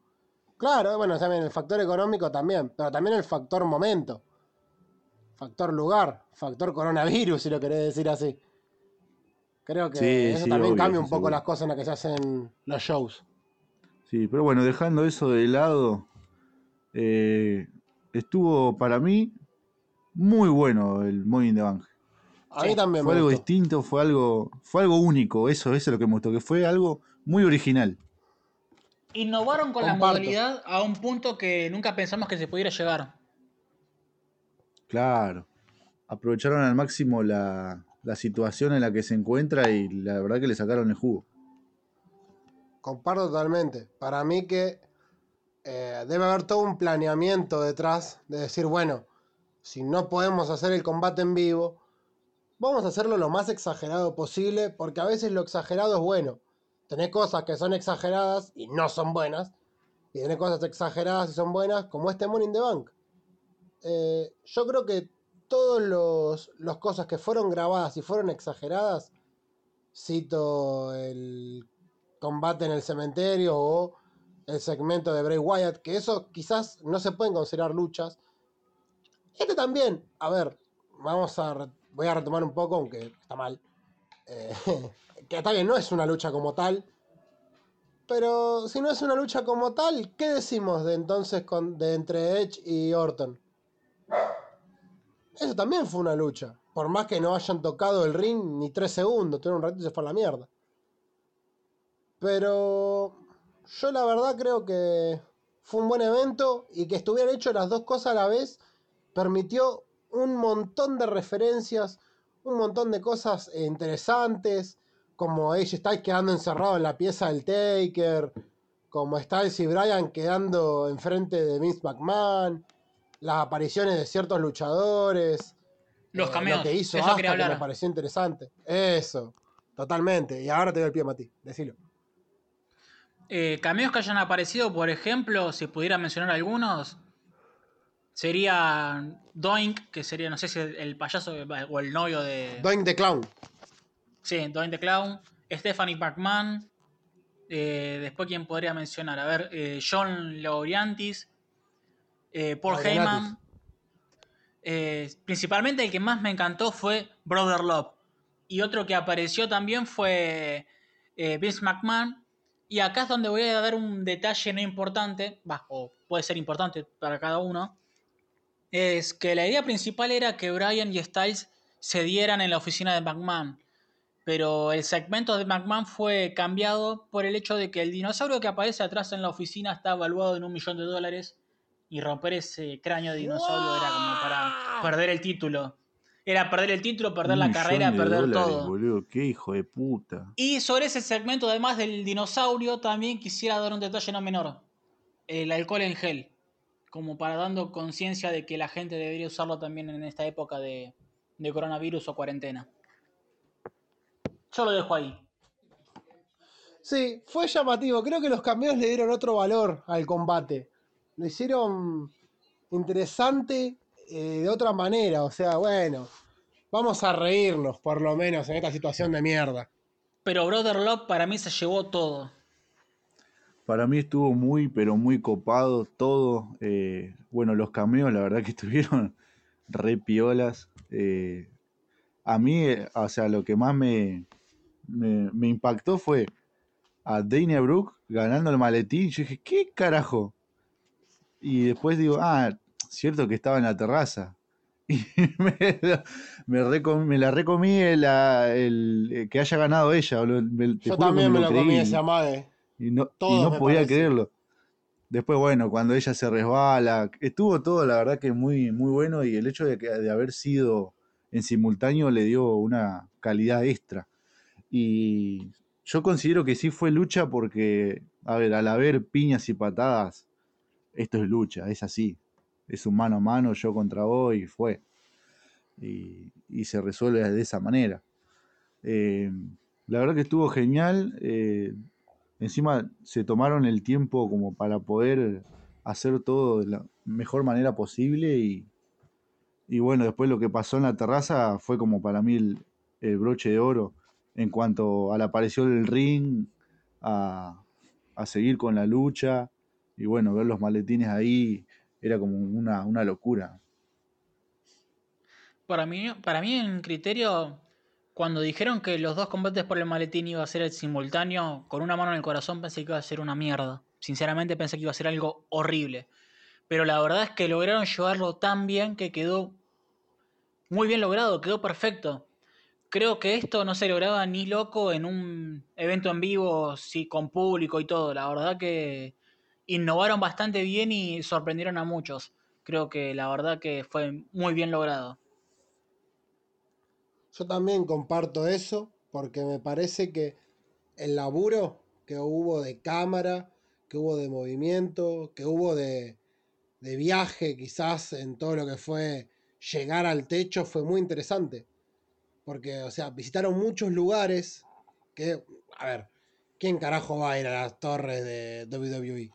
Claro, bueno, también el factor económico también, pero también el factor momento. Factor lugar, factor coronavirus, si lo querés decir así. Creo que Sí, eso sí, también obvio, cambia sí, un poco seguro. las cosas en las que se hacen los shows. Sí, pero bueno, dejando eso de lado, eh, estuvo para mí muy bueno el Money in the Bank. A mí también Fue me algo gustó. distinto, fue algo, fue algo único, eso, eso es lo que me gustó, que fue algo muy original. Innovaron con la modalidad a un punto que nunca pensamos que se pudiera llegar. Claro. Aprovecharon al máximo la, la situación en la que se encuentra y la verdad que le sacaron el jugo. comparto totalmente. Para mí que eh, debe haber todo un planeamiento detrás de decir, bueno, si no podemos hacer el combate en vivo, vamos a hacerlo lo más exagerado posible, porque a veces lo exagerado es bueno. Tenés cosas que son exageradas y no son buenas, y tenés cosas exageradas y son buenas, como este Money in the Bank. Eh, yo creo que todas los, los cosas que fueron grabadas y fueron exageradas, cito el combate en el cementerio o el segmento de Bray Wyatt, que eso quizás no se pueden considerar luchas. Este también, a ver, vamos a, voy a retomar un poco, aunque está mal. Eh, que está bien, no es una lucha como tal. Pero si no es una lucha como tal, ¿qué decimos de entonces con, de entre Edge y Orton? Eso también fue una lucha. Por más que no hayan tocado el ring ni tres segundos, tuvieron un ratito y se fue a la mierda. Pero yo la verdad creo que fue un buen evento y que estuvieran hechas las dos cosas a la vez permitió un montón de referencias, un montón de cosas interesantes, como AJ Styles quedando encerrado en la pieza del Taker, como Styles y Bryan quedando enfrente de Vince McMahon, las apariciones de ciertos luchadores, Los eh, cameos. lo que hizo eso que me pareció interesante. Eso, totalmente. Y ahora te doy el pie, Mati, decilo. Eh, cameos que hayan aparecido, por ejemplo, si pudiera mencionar algunos, sería Doink, que sería, no sé si el, payaso o el novio de. Doink the Clown. Sí, Doink the Clown. Stephanie McMahon. eh, después, ¿quién podría mencionar? A ver, eh, John Laurintis. eh, Paul. Heyman. Principalmente el que más me encantó fue Brother Love. Y otro que apareció también fue Vince McMahon. Y acá es donde voy a dar un detalle no importante, va, o puede ser importante para cada uno. Es que la idea principal era que Bryan y Styles se dieran en la oficina de McMahon. Pero el segmento de McMahon fue cambiado por el hecho de que el dinosaurio que aparece atrás en la oficina está evaluado en un millón de dólares. Y romper ese cráneo de dinosaurio era como para perder el título. Era perder el título, perder Un la millón carrera, de perder dólares, todo. Boludo, qué hijo de puta. Y sobre ese segmento, además del dinosaurio, también quisiera dar un detalle no menor. El alcohol en gel. Como para dando conciencia de que la gente debería usarlo también en esta época de, de coronavirus o cuarentena. Yo lo dejo ahí. Sí, fue llamativo. Creo que los cambios le dieron otro valor al combate. Lo hicieron interesante eh, de otra manera. O sea, bueno, vamos a reírnos por lo menos en esta situación de mierda. Pero Brother Love para mí se llevó todo. Para mí estuvo muy, pero muy copado todo. eh, bueno, los cameos, la verdad que estuvieron re piolas. eh, a mí, eh, o sea, lo que más me, me, me impactó fue a Dana Brooke ganando el maletín. Yo dije, ¿qué carajo? Y después digo, ah, cierto que estaba en la terraza. Y me, me, recom- me la recomí el, el- eh, que haya ganado ella. Yo juro también me lo comí creí. ese amade. Y no, y no podía parece. creerlo. Después, bueno, cuando ella se resbala, estuvo todo, la verdad que muy, muy bueno y el hecho de, que, de haber sido en simultáneo le dio una calidad extra. Y yo considero que sí fue lucha porque, a ver, al haber piñas y patadas, esto es lucha, es así. Es un mano a mano, yo contra vos y fue. Y, y se resuelve de esa manera. Eh, la verdad que estuvo genial. eh, Encima se tomaron el tiempo como para poder hacer todo de la mejor manera posible y, y bueno, después lo que pasó en la terraza fue como para mí el, broche de oro en cuanto a la aparición del ring, a, a seguir con la lucha y bueno, ver los maletines ahí era como una, una locura. Para mí, para mí en criterio, cuando dijeron que los dos combates por el maletín iba a ser el simultáneo, con una mano en el corazón pensé que iba a ser una mierda. Sinceramente pensé que iba a ser algo horrible. Pero la verdad es que lograron llevarlo tan bien que quedó muy bien logrado, quedó perfecto. Creo que esto no se lograba ni loco en un evento en vivo, sí, con público y todo. La verdad que innovaron bastante bien y sorprendieron a muchos. Creo que la verdad que fue muy bien logrado. Yo también comparto eso porque me parece que el laburo que hubo de cámara, que hubo de movimiento, que hubo de, viaje quizás en todo lo que fue llegar al techo fue muy interesante. Porque, o sea, visitaron muchos lugares que, a ver, ¿quién carajo va a ir a las torres de WWE?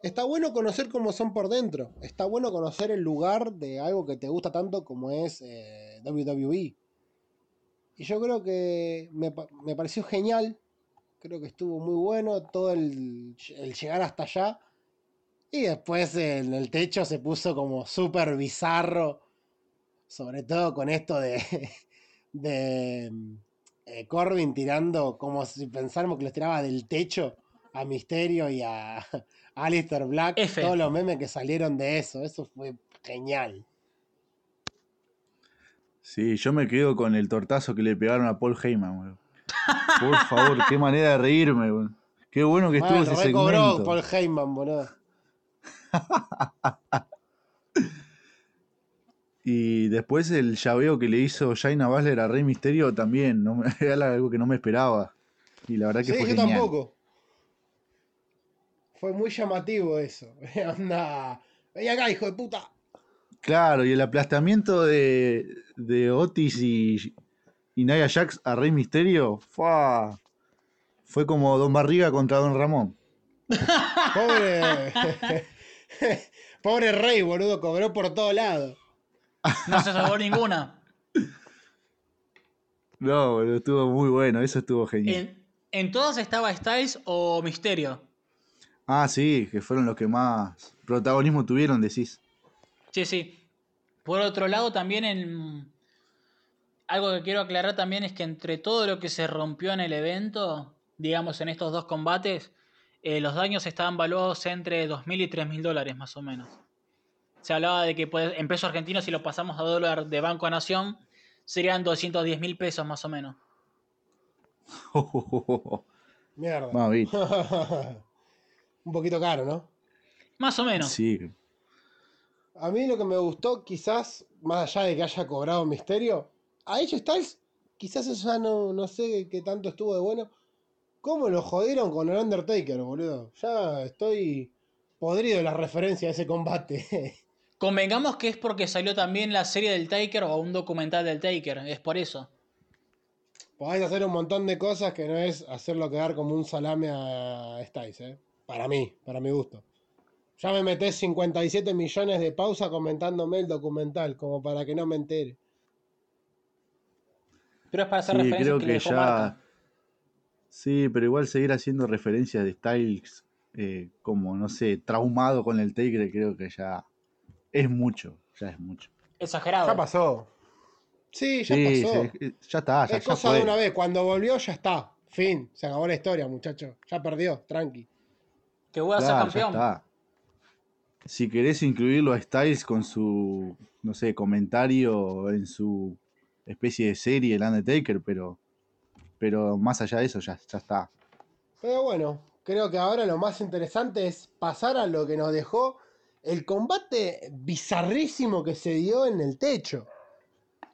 Está bueno conocer cómo son por dentro. Está bueno conocer el lugar de algo que te gusta tanto como es eh, WWE. Y yo creo que me, me pareció genial. Creo que estuvo muy bueno todo el, el llegar hasta allá. Y después en el techo se puso como súper bizarro. Sobre todo con esto de, de eh, Corbin tirando como si pensáramos que los tiraba del techo a Misterio y a Alistair Black. F. Todos los memes que salieron de eso. Eso fue genial. Sí, yo me quedo con el tortazo que le pegaron a Paul Heyman, weón. Por favor, qué manera de reírme, weón. Qué bueno que estuvo Bueno, ese recobró segmento. Paul Heyman, boludo. Y después el llaveo que le hizo Jaina Basler a Rey Misterio también, no me- era algo que no me esperaba. Y la verdad que Sí, fue yo genial. tampoco. Fue muy llamativo eso. Anda. Ven acá, hijo de puta. Claro, y el aplastamiento de, de Otis y, y Nia Jax a Rey Misterio ¡fua! fue como Don Barriga contra Don Ramón. Pobre. Pobre rey, boludo. Cobró por todos lados. No se salvó ninguna. No, pero estuvo muy bueno, eso estuvo genial. ¿En, en todas estaba Styles o Misterio? Ah, sí, que fueron los que más protagonismo tuvieron, decís. Sí, sí. Por otro lado, también en... Algo que quiero aclarar también es que entre todo lo que se rompió en el evento, digamos en estos dos combates, eh, los daños estaban valuados entre 2.000 y 3.000 dólares más o menos. Se hablaba de que pues, en pesos argentinos, si lo pasamos a dólar de Banco a Nación, serían 210 mil pesos más o menos. Mierda. Un poquito caro, ¿no? Más o menos. Sí, A mí lo que me gustó, quizás, más allá de que haya cobrado Misterio, a AJ Styles, quizás eso ya no, no sé qué tanto estuvo de bueno. ¿Cómo lo jodieron con el Undertaker, boludo? Ya estoy podrido de la referencia a ese combate. Convengamos que es porque salió también la serie del Taker o un documental del Taker, es por eso. Podés hacer un montón de cosas que no es hacerlo quedar como un salame a Styles, ¿eh? Para mí, para mi gusto. Ya me metés 57 millones de pausa comentándome el documental, como para que no me entere. Pero es para hacer sí, referencia creo que, que ya. marca. Sí, pero igual seguir haciendo referencias de Styles eh, como, no sé, traumado con el Taker, creo que ya es mucho. Ya es mucho. Exagerado. Ya pasó. Sí, ya Sí, pasó. sí, ya está, ya, es cosa fue. de una vez. Cuando volvió, ya está. Fin. Se acabó la historia, muchacho. Ya perdió. Tranqui. Que voy a ser Claro, ya campeón. está. Si querés incluirlo a Styles con su, no sé, comentario en su especie de serie, el Undertaker, pero, pero más allá de eso, ya, ya está. Pero bueno, creo que ahora lo más interesante es pasar a lo que nos dejó el combate bizarrísimo que se dio en el techo.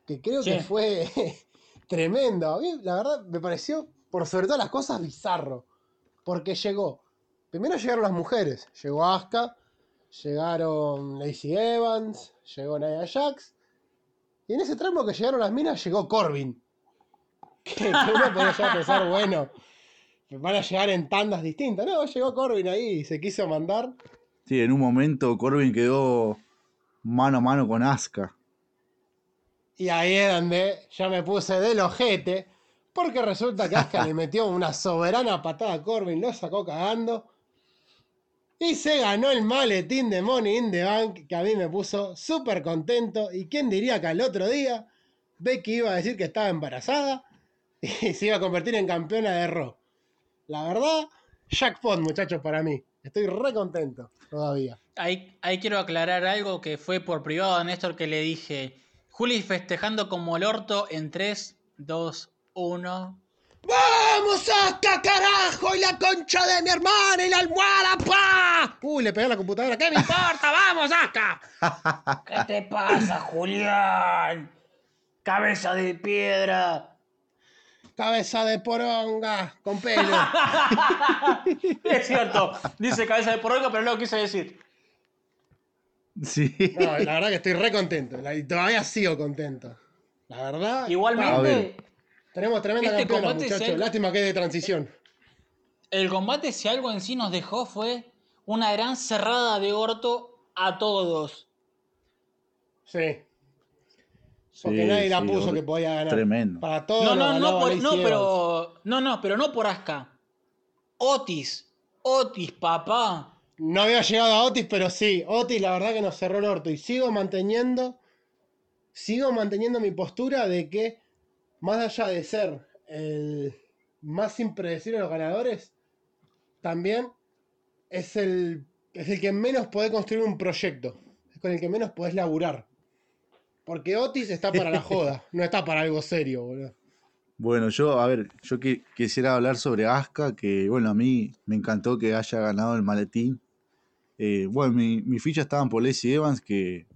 Que creo que fue tremendo. A mí, la verdad, me pareció, por sobre todas las cosas, bizarro. Porque llegó. Primero llegaron las mujeres. Llegó Asuka, llegaron Lacey Evans, llegó Nia Jax. Y en ese tramo que llegaron las minas, llegó Corbin. Que, que uno podría ya pensar, bueno, van a llegar en tandas distintas. No, llegó Corbin ahí y se quiso mandar. Sí, en un momento Corbin quedó mano a mano con Asuka. Y ahí es donde ya me puse del ojete. Porque resulta que Asuka le metió una soberana patada a Corbin, lo sacó cagando. Y se ganó el maletín de Money in the Bank, que a mí me puso súper contento. Y quién diría que al otro día Becky iba a decir que estaba embarazada y se iba a convertir en campeona de Raw. La verdad, jackpot, muchachos, para mí. Estoy re contento todavía. Ahí, ahí quiero aclarar algo que fue por privado a Néstor que le dije. Juli festejando como el orto en 3, 2, 1. ¡Vamos, Asuka, carajo! ¡Y la concha de mi hermana y la almohada, pa! Uy, le pegué a la computadora. ¿Qué me importa? ¡Vamos, Asuka! ¿Qué te pasa, Julián? Cabeza de piedra. cabeza de poronga, con pelo. Es cierto, dice cabeza de poronga, pero no lo quise decir. Sí. No, la verdad que estoy re contento. Y todavía sigo contento. La verdad. Igualmente. Tenemos tremenda Este campeona, muchachos. Lástima que es de transición. el combate, si algo en sí nos dejó, fue una gran cerrada de orto a todos. Sí. Porque Sí, nadie la sí, puso que podía ganar. Tremendo. Para todos. No, no, no, por- no, pero. No, no, pero no por Asuka. Otis. Otis, papá. No había llegado a Otis, pero sí. Otis, la verdad que nos cerró el orto. Y sigo manteniendo. Sigo manteniendo mi postura de que, más allá de ser el más impredecible de los ganadores, también es el, es el que menos podés construir un proyecto. Es con el que menos podés laburar. Porque Otis está para la joda, no está para algo serio, boludo. Bueno, yo, a ver, yo qui- quisiera hablar sobre Asuka, que bueno, a mí me encantó que haya ganado el maletín. Eh, bueno, mi, mi ficha estaban por Lacey Evans, que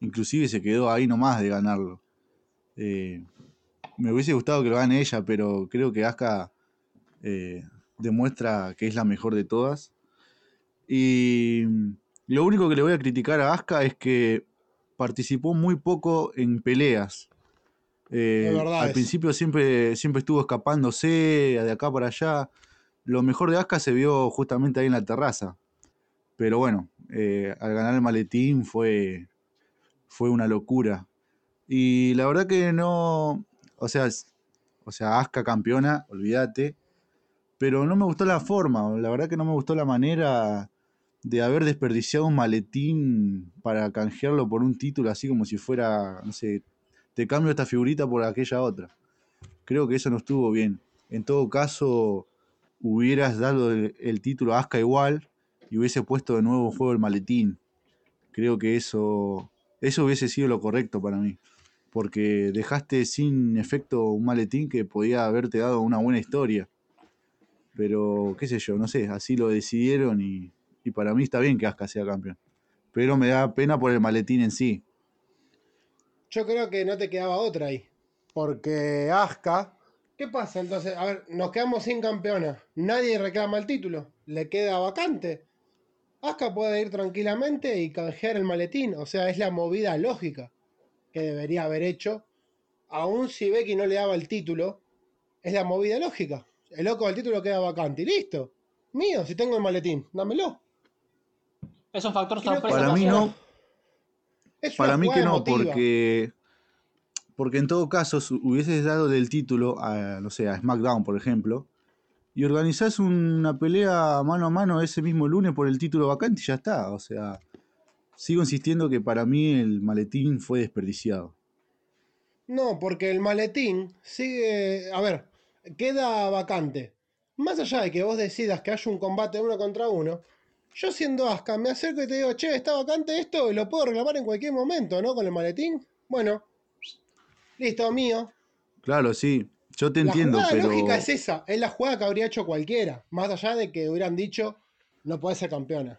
inclusive se quedó ahí nomás de ganarlo. Eh, me hubiese gustado que lo gane ella, pero creo que Asuka eh, demuestra que es la mejor de todas. Y lo único que le voy a criticar a Asuka es que participó muy poco en peleas. Eh, al principio siempre, siempre estuvo escapándose de acá para allá. Lo mejor de Asuka se vio justamente ahí en la terraza. Pero bueno, eh, al ganar el maletín fue, fue una locura. Y la verdad que no, o sea, o sea, Asuka campeona, olvídate. Pero no me gustó la forma, la verdad que no me gustó la manera de haber desperdiciado un maletín para canjearlo por un título así como si fuera, no sé, te cambio esta figurita por aquella otra. Creo que eso no estuvo bien. En todo caso, hubieras dado el, título a igual y hubiese puesto de nuevo en juego el maletín. Creo que eso, eso hubiese sido lo correcto para mí. Porque dejaste sin efecto un maletín que podía haberte dado una buena historia. Pero, qué sé yo, no sé, así lo decidieron y, y para mí está bien que Asuka sea campeón. Pero me da pena por el maletín en sí. Yo creo que no te quedaba otra ahí. Porque Asuka. ¿Qué pasa entonces? A ver, nos quedamos sin campeona. Nadie reclama el título. Le queda vacante. Asuka puede ir tranquilamente y canjear el maletín. O sea, es la movida lógica que debería haber hecho. Aún si Becky no le daba el título, es la movida lógica. El loco del título queda vacante. Y listo. Mío, si tengo el maletín, dámelo. Es un factor sorpresa. Para mí no, Es Para mí que no, emotiva. porque, porque en todo caso si hubieses dado el título a, no sé, a SmackDown, por ejemplo, y organizás una pelea mano a mano ese mismo lunes por el título vacante y ya está. O sea, sigo insistiendo que para mí el maletín fue desperdiciado. No, porque el maletín sigue. A ver, queda vacante. Más allá de que vos decidas que haya un combate uno contra uno, yo siendo Asuka me acerco y te digo, che, está vacante esto y lo puedo reclamar en cualquier momento, ¿no? Con el maletín. Bueno, listo, mío. Claro, sí, yo te la entiendo, jugada pero lógica es esa, es la jugada que habría hecho cualquiera. Más allá de que hubieran dicho, no podés ser campeona.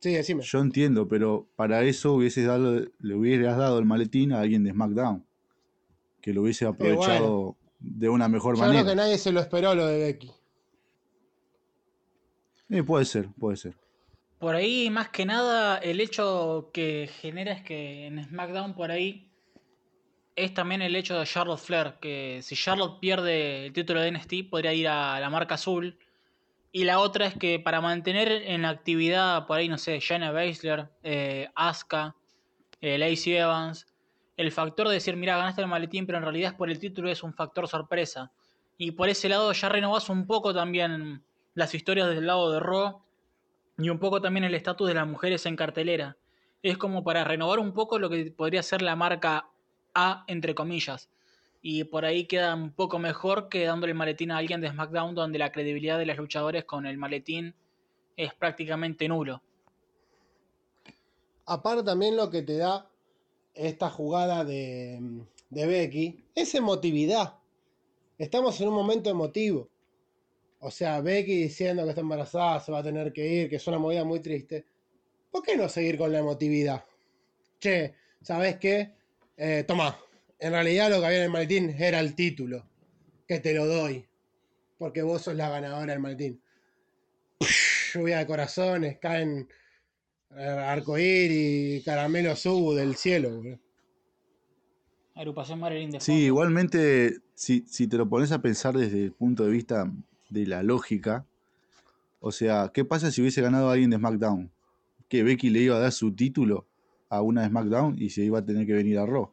Sí, decime. yo entiendo, pero para eso hubieses dado, le hubieras dado el maletín a alguien de SmackDown, que lo hubiese aprovechado de una mejor Yo manera. creo que nadie se lo esperó lo de Becky. Eh, puede ser, puede ser. Por ahí, más que nada, el hecho que genera es que en SmackDown por ahí es también el hecho de Charlotte Flair, que si Charlotte pierde el título de NXT podría ir a la marca azul. Y la otra es que para mantener en actividad por ahí, no sé, Shayna Baszler, eh, Asuka, eh, Lacey Evans, el factor de decir, mira, ganaste el maletín, pero en realidad es por el título, es un factor sorpresa. Y por ese lado ya renovás un poco también las historias del lado de Raw y un poco también el estatus de las mujeres en cartelera. Es como para renovar un poco lo que podría ser la marca A, entre comillas. Y por ahí queda un poco mejor que dándole el maletín a alguien de SmackDown, donde la credibilidad de los luchadores con el maletín es prácticamente nulo. Aparte también lo que te da esta jugada de, de Becky es emotividad. Estamos en un momento emotivo. O sea, Becky diciendo que está embarazada, se va a tener que ir, que es una movida muy triste. ¿Por qué no seguir con la emotividad? Che, ¿sabes qué? Eh, toma, en realidad lo que había en el maletín era el título. que te lo doy. Porque vos sos la ganadora del maletín. Lluvia de corazones, caen arcoíris, caramelo subu del cielo. Agrupación Marilyn de Sí, fondo. igualmente, si, si te lo pones a pensar desde el punto de vista de la lógica, o sea, ¿qué pasa si hubiese ganado alguien de SmackDown? Que Becky le iba a dar su título a una de SmackDown y se iba a tener que venir a Raw.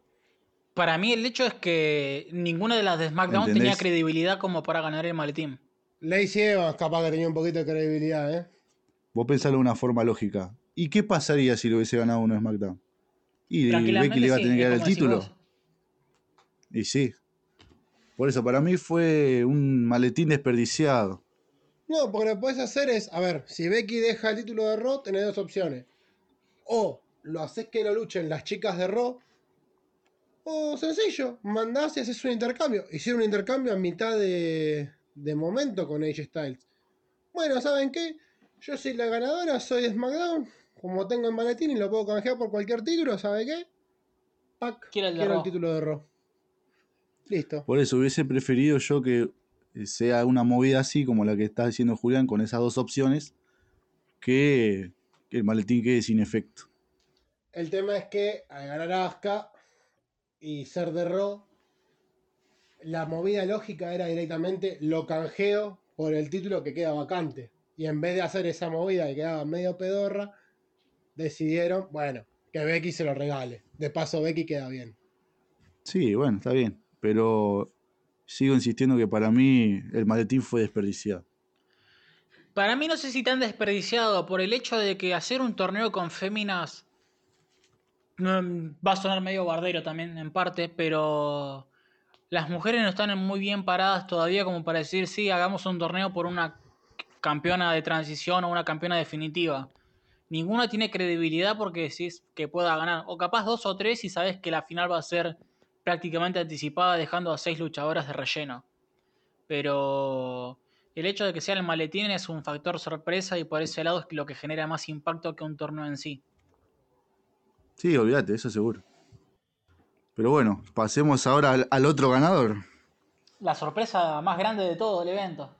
Para mí el hecho es que ninguna de las de SmackDown tenía credibilidad como para ganar el maletín. Lacey Evans capaz que tenía un poquito de credibilidad, ¿eh? Vos pensalo de una forma lógica. ¿Y qué pasaría si lo hubiese ganado uno de SmackDown? Y Becky le iba a sí, tener que dar el título. vos. Y sí. Por eso, para mí fue un maletín desperdiciado. No, porque lo que podés hacer es, a ver, si Becky deja el título de Raw, tenés dos opciones. O lo haces que lo luchen las chicas de Raw, o sencillo, mandás y haces un intercambio. Hicieron un intercambio a mitad de, de momento con AJ Styles. Bueno, ¿saben qué? Yo soy la ganadora, soy de SmackDown. Como tengo el maletín y lo puedo canjear por cualquier título, ¿sabe qué? Pac, Quiero el de quiero el Raw. título de Raw. Listo. Por eso hubiese preferido yo que sea una movida así como la que está haciendo Julián con esas dos opciones, que, que el maletín quede sin efecto. El tema es que al ganar a Asuka y ser de Raw, la movida lógica era directamente lo canjeo por el título que queda vacante. Y en vez de hacer esa movida que quedaba medio pedorra, decidieron, bueno, que Becky se lo regale. De paso, Becky queda bien. Sí, bueno, está bien. Pero sigo insistiendo que para mí el maletín fue desperdiciado. Para mí no sé si tan desperdiciado por el hecho de que hacer un torneo con féminas va a sonar medio bardero también en parte, pero las mujeres no están muy bien paradas todavía como para decir sí, hagamos un torneo por una campeona de transición o una campeona definitiva. Ninguna tiene credibilidad porque decís que pueda ganar. O capaz dos o tres y sabes que la final va a ser prácticamente anticipada dejando a seis luchadoras de relleno. Pero el hecho de que sea el maletín es un factor sorpresa y por ese lado es lo que genera más impacto que un torneo en sí. Sí, olvídate, eso seguro. Pero bueno, pasemos ahora al, al otro ganador. La sorpresa más grande de todo el evento.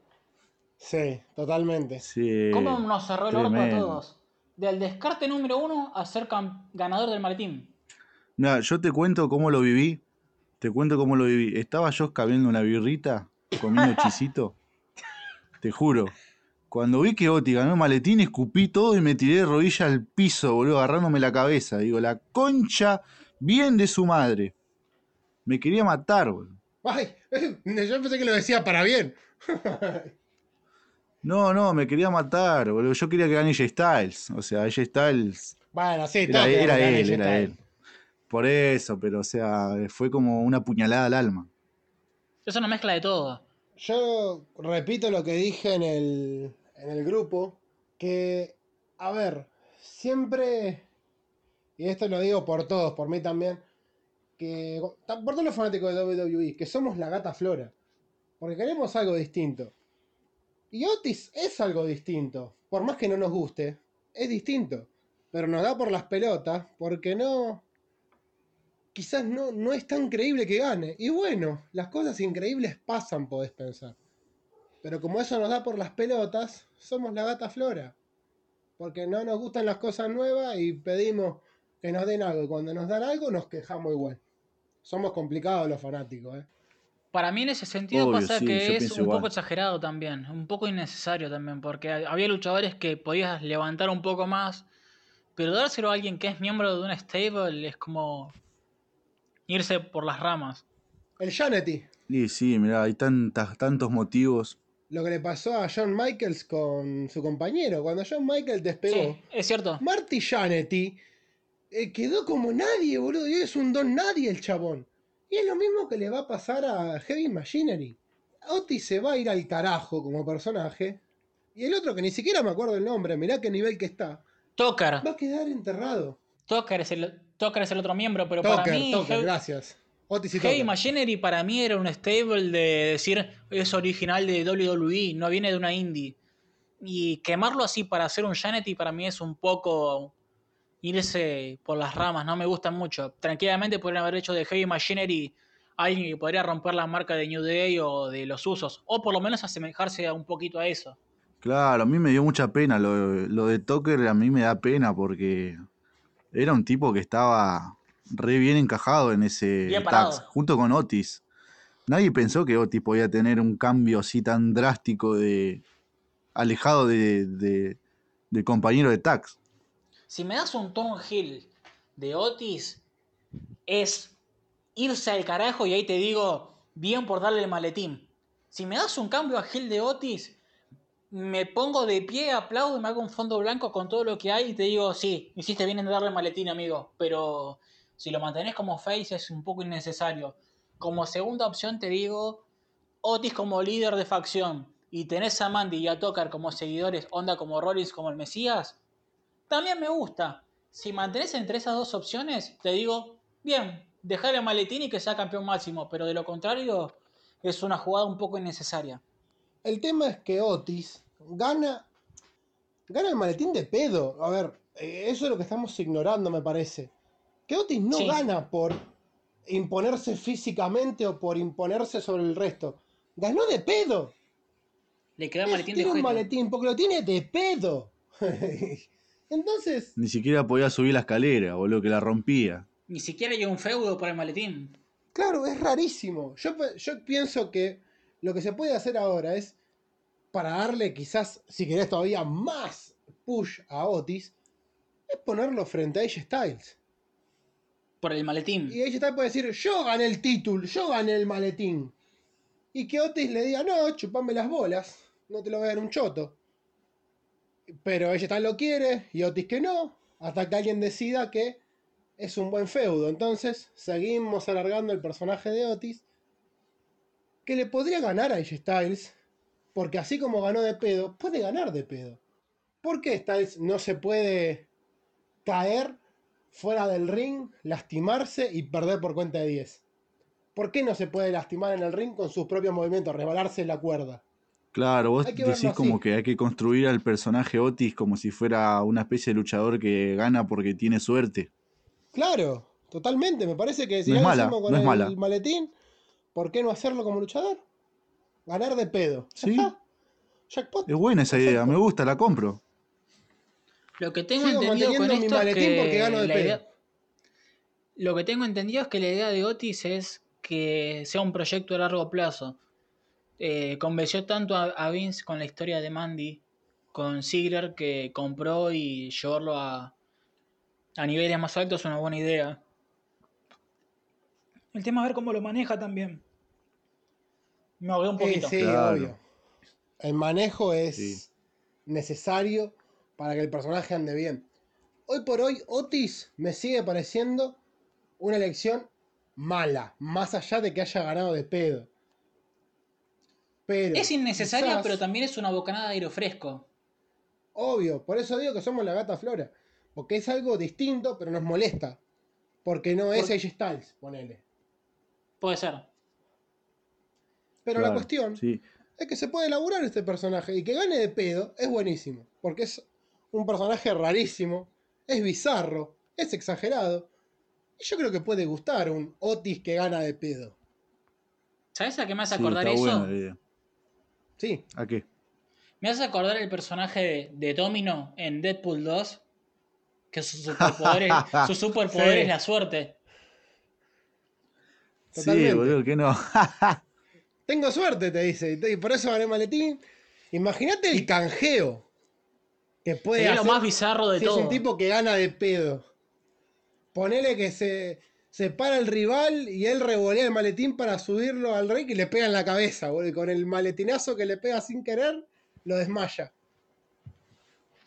Sí, totalmente. Sí, ¿Cómo nos cerró el orto a todos? Del descarte número uno a ser ganador del maletín. Mira, yo te cuento cómo lo viví. Te cuento cómo lo viví. Estaba yo escabeando una birrita, comiendo chisito. Te juro. Cuando vi que Oti ganó el maletín, escupí todo y me tiré de rodillas al piso, boludo, agarrándome la cabeza. Digo, la concha bien de su madre. Me quería matar, boludo. Ay, yo pensé que lo decía para bien. No, no, me quería matar, boludo. Yo quería que gane J Styles. O sea, J Styles Bueno, sí, Era, era él, era él. Por eso, pero o sea, fue como una puñalada al alma. Es una mezcla de todo. Yo repito lo que dije en el, en el grupo, que, a ver, siempre, y esto lo digo por todos, por mí también, que por todos los fanáticos de WWE, que somos la gata flora, porque queremos algo distinto. Y Otis es algo distinto, por más que no nos guste, es distinto, pero nos da por las pelotas, porque no, quizás no, no es tan creíble que gane. Y bueno, las cosas increíbles pasan, podés pensar. Pero como eso nos da por las pelotas, somos la gata flora. Porque no nos gustan las cosas nuevas y pedimos que nos den algo. Y cuando nos dan algo, nos quejamos igual. Somos complicados los fanáticos, ¿eh? Para mí en ese sentido Obvio, pasa sí, que es un igual. poco exagerado también, un poco innecesario también, porque había luchadores que podías levantar un poco más, pero dárselo a alguien que es miembro de un stable es como irse por las ramas. El Janety. Y sí, mirá, hay tantas, tantos motivos. Lo que le pasó a John Michaels con su compañero. Cuando John Michaels despegó, Sí, es cierto. Marty Jannetty eh, quedó como nadie, boludo. Y es un don nadie el chabón. Y es lo mismo que le va a pasar a Heavy Machinery. Otis se va a ir al carajo como personaje. Y el otro, que ni siquiera me acuerdo el nombre, mirá qué nivel que está, Tucker. va a quedar enterrado. Tucker es el, Tucker es el otro miembro, pero para mí Toker, Heavy- gracias. Otis y Heavy. Machinery para mí era un stable de decir es original de WWE, no viene de una indie. Y quemarlo así para hacer un Janety para mí es un poco irse por las ramas, no me gusta mucho. Tranquilamente podrían haber hecho de Heavy Machinery alguien que podría romper la marca de New Day o de los usos, o por lo menos asemejarse un poquito a eso. Claro, a mí me dio mucha pena. Lo, lo de Tucker a mí me da pena porque era un tipo que estaba re bien encajado en ese tax, junto con Otis. Nadie pensó que Otis podía tener un cambio así tan drástico de alejado de, de- compañero de tax. Si me das un Tom Hill de Otis, es irse al carajo y ahí te digo, bien por darle el maletín. Si me das un cambio a Hill de Otis, me pongo de pie, aplaudo, me hago un fondo blanco con todo lo que hay y te digo, sí, hiciste bien en darle maletín, amigo. Pero si lo mantenés como face es un poco innecesario. Como segunda opción te digo, Otis como líder de facción y tenés a Mandy y a Tucker como seguidores, onda como Rollins como el Mesías, también me gusta. Si mantenés entre esas dos opciones, te digo, bien, dejar el maletín y que sea campeón máximo, pero de lo contrario, es una jugada un poco innecesaria. El tema es que Otis gana. Gana el maletín de pedo. A ver, eh, eso es lo que estamos ignorando, me parece. Que Otis no Sí. gana por imponerse físicamente o por imponerse sobre el resto. Ganó de pedo. Le queda el Es- maletín de tiene un ojete. maletín porque lo tiene de pedo. Entonces, Ni siquiera podía subir la escalera, boludo, que la rompía. Ni siquiera hay un feudo por el maletín. claro, es rarísimo. Yo, yo pienso que lo que se puede hacer ahora es, para darle quizás, si querés todavía más push a Otis, es ponerlo frente a AJ Styles. Por el maletín. Y AJ Styles puede decir, yo gané el título, yo gané el maletín. Y que Otis le diga, no, chupame las bolas, no te lo voy a dar un choto. Pero AJ Styles lo quiere y Otis que no, hasta que alguien decida que es un buen feudo. Entonces seguimos alargando el personaje de Otis, que le podría ganar a AJ Styles, porque así como ganó de pedo, puede ganar de pedo. ¿Por qué Styles no se puede caer fuera del ring, lastimarse y perder por cuenta de 10? ¿Por qué no se puede lastimar en el ring con sus propios movimientos, rebalarse en la cuerda? Claro, vos decís como que hay que construir al personaje Otis como si fuera una especie de luchador que gana porque tiene suerte. Claro, totalmente. Me parece que si No ya lo con no el maletín, ¿por qué no hacerlo como luchador? Ganar de pedo. Sí. Jackpot. Es buena esa idea, me gusta, la compro. Lo que tengo Sigo entendido con mi esto es maletín que porque gano de la pedo. idea- Lo que tengo entendido es que la idea de Otis es que sea un proyecto a largo plazo. Eh, convenció tanto a, a Vince con la historia de Mandy, con Ziggler, que compró y llevarlo a, a niveles más altos es una buena idea. El tema es ver cómo lo maneja también. Me ahogué un Eh, poquito. sí, Claro. obvio. El manejo es Sí. necesario para que el personaje ande bien. Hoy por hoy, Otis me sigue pareciendo una elección mala, más allá de que haya ganado de pedo. Pero, Es innecesaria, quizás- pero también es una bocanada de aire fresco. Obvio, por eso digo que somos la gata flora. Porque es algo distinto, pero nos molesta. Porque no es Por- AJ Styles, ponele. Puede ser. Pero la cuestión Sí. es que se puede elaborar este personaje y que gane de pedo es buenísimo. Porque es un personaje rarísimo, es bizarro, es exagerado. Y yo creo que puede gustar un Otis que gana de pedo. ¿Sabes a qué me hace Sí, acordar está eso? buena. Sí, ¿A qué? Me hace acordar el personaje de, de Domino en Deadpool 2. Que su superpoder, es, su superpoder Sí. es la suerte. Sí, boludo, que no. tengo suerte, te dice. Y por eso gané maletín. Imagínate el canjeo que puede Sería lo hacer más bizarro de si todo. es un tipo que gana de pedo. Ponele que se, se para el rival y él revolea el maletín para subirlo al rey y le pega en la cabeza, boludo. Y con el maletinazo que le pega sin querer, lo desmaya.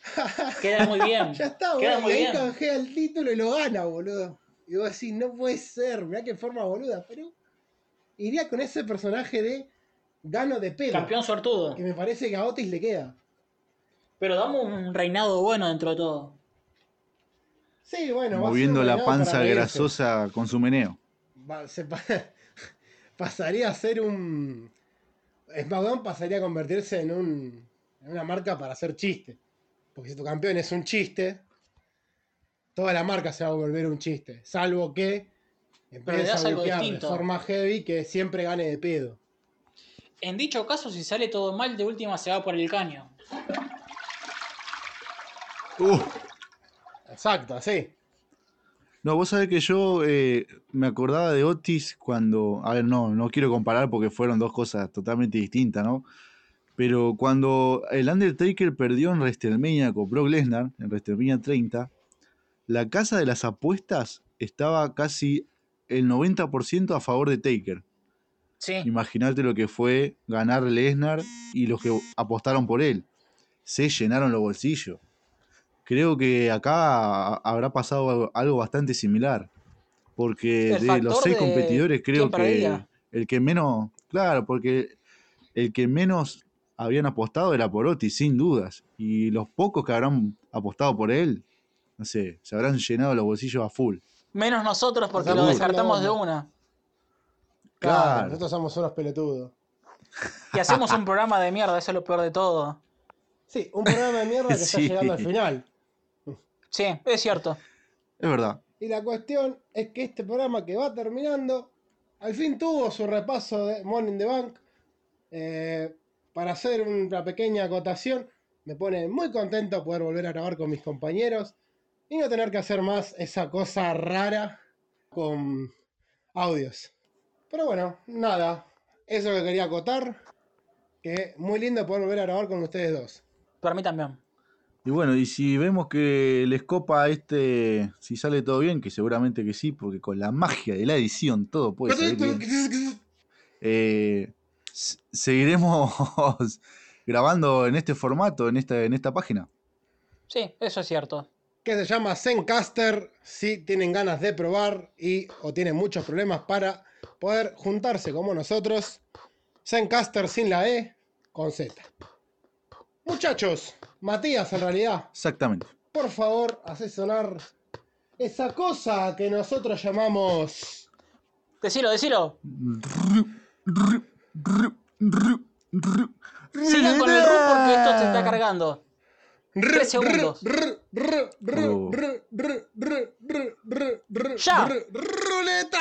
Queda muy bien. Ya está, Queda boludo. muy Y ahí bien. canjea el título y lo gana, boludo. Y vos decís, no puede ser, mirá qué forma boluda, pero iría con ese personaje de gano de pedo. Campeón suertudo. Que me parece que a Otis le queda. Pero damos un reinado bueno dentro de todo. Sí, bueno, va a ser Moviendo la panza grasosa con su meneo. Va- se pa- pasaría a ser un. SmackDown pasaría a convertirse en, un, en una marca para hacer chiste. Porque si tu campeón es un chiste, toda la marca se va a volver un chiste. Salvo que Empieza das a algo buquear de distinto. forma heavy que siempre gane de pedo. En dicho caso, si sale todo mal, de última se va por el caño. Uh, Exacto, así. no, vos sabés que yo eh, me acordaba de Otis cuando. A ver, no, no quiero comparar porque fueron dos cosas totalmente distintas, ¿no? Pero cuando el Undertaker perdió en WrestleMania con Brock Lesnar, en WrestleMania 30, la casa de las apuestas estaba casi el 90% a favor de Taker. Sí. Imagínate lo que fue ganar Lesnar y los que apostaron por él. Se llenaron los bolsillos. Creo que acá habrá pasado algo bastante similar. Porque El de los seis de competidores, creo que el que menos. Claro, porque el que menos habían apostado era por Otis, sin dudas. Y los pocos que habrán apostado por él, no sé, se habrán llenado los bolsillos a full. Menos nosotros porque Estamos lo descartamos de una. Claro, Claro. nosotros somos unos pelotudos. Y hacemos un programa de mierda, eso es lo peor de todo. Sí, un programa de mierda que está llegando al final. Sí, es cierto. Es verdad. Y la cuestión es que este programa que va terminando, al fin tuvo su repaso de in the Bank. Eh, para hacer una pequeña acotación, me pone muy contento poder volver a grabar con mis compañeros y no tener que hacer más esa cosa rara con audios. Pero bueno, nada, eso que quería acotar, que muy lindo poder volver a grabar con ustedes dos. Para mí también. Y bueno, y si vemos que les copa este, si sale todo bien, que seguramente que sí, porque con la magia de la edición todo puede salir bien. eh, seguiremos grabando en este formato, en esta, en esta página. Sí, eso es cierto. Que se llama Zencaster si tienen ganas de probar y o tienen muchos problemas para poder juntarse como nosotros. Zencaster sin la E, con Z. Muchachos, Matías en realidad, Exactamente. por favor, hace sonar esa cosa que nosotros llamamos... Decilo, decilo. Sigan con el RU porque esto se está cargando. Tres segundos. Oh. ¡Ya! ¡Ruleta!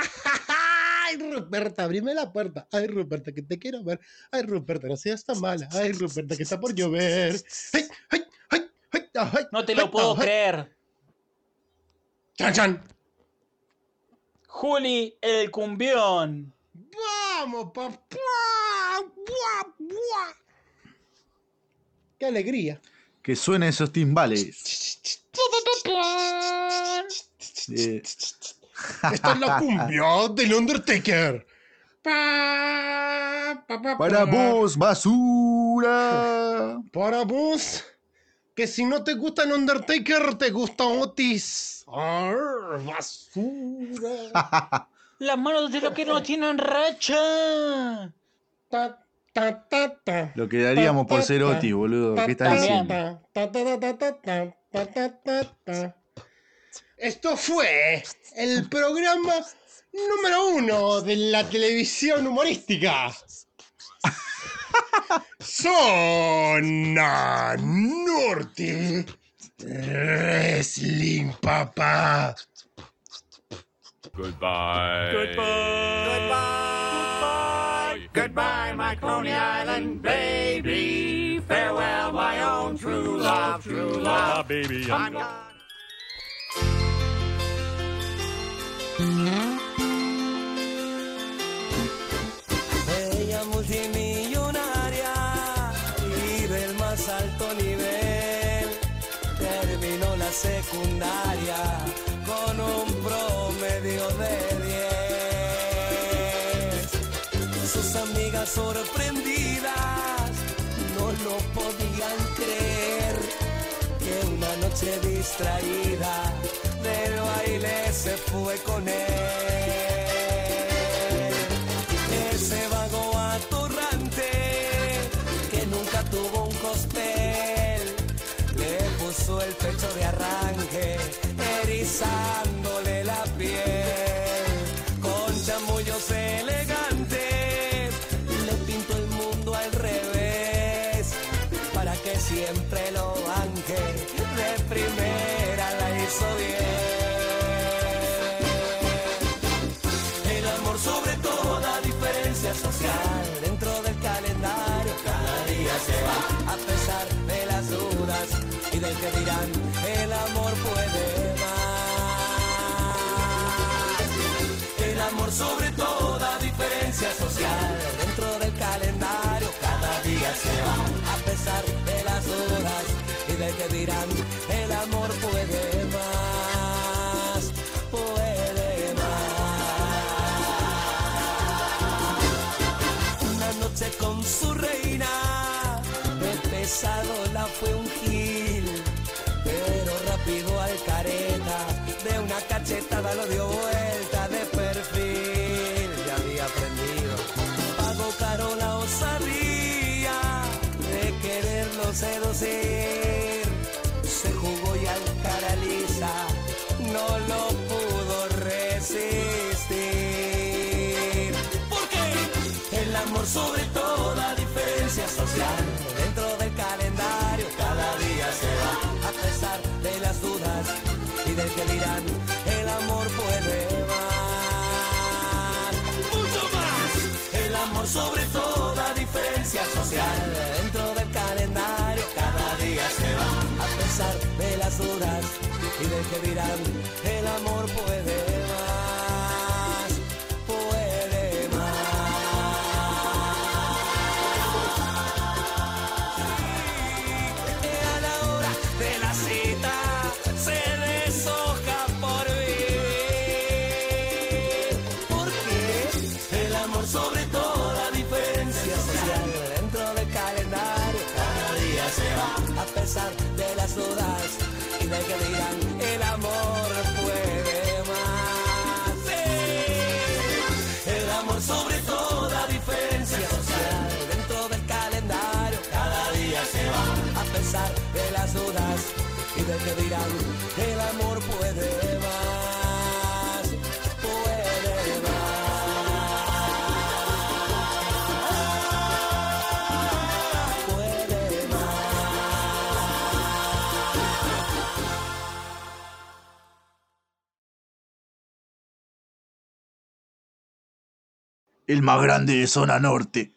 ¡Ay, Ruperta, abrime la puerta! ¡Ay, Ruperta, que te quiero ver! ¡Ay, Ruperta, no seas tan mala! ¡Ay, Ruperta, que está por llover! ¡Ay, ay, ay, ay, ay! No te lo ay, puedo ay! creer. ¡Chan, chan! Juli, el cumbión. ¡Vamos, papá! ¡Buah, buah! ¡Qué alegría! Que suenen esos timbales. Eh, Esta es la cumbia del Undertaker. Pa, pa, pa, para pa. vos, basura. Para vos. Que si no te gusta el Undertaker, te gusta Otis. Arr, basura. Las manos de lo que no tienen racha. Ta, lo que daríamos por ser Otis, boludo. ¿Qué estás diciendo? Esto fue el programa número uno de la televisión humorística. Zona Norte Wrestling, papá. Goodbye. Goodbye. Goodbye. Goodbye, my Coney Island baby. Farewell, my own true love, true love, baby. I'm gone. Ella multimillonaria y del más alto nivel terminó la secundaria Sorprendidas no lo podían creer que una noche distraída del baile se fue con él. Ese vago atorrante que nunca tuvo un costel le puso el pecho de arranque, erizándole y del que dirán el amor puede más. El amor sobre toda diferencia social dentro del calendario cada día se va a pesar de las dudas y del que dirán el amor puede más, al careta, de una cachetada lo dio vuelta de perfil, ya había aprendido, pagó caro la osadía de quererlo seducir, se jugó y al cara lisa no lo pudo resistir. Porque el amor sobre toda diferencia social el amor puede más. Mucho más. El amor sobre toda diferencia social dentro del calendario cada día se va a pesar de las dudas y del que dirán el amor puede más, que dirán el amor puede más, puede más, puede El más grande de zona norte.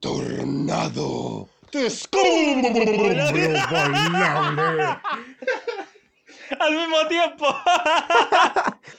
Tornado. Al mismo tiempo.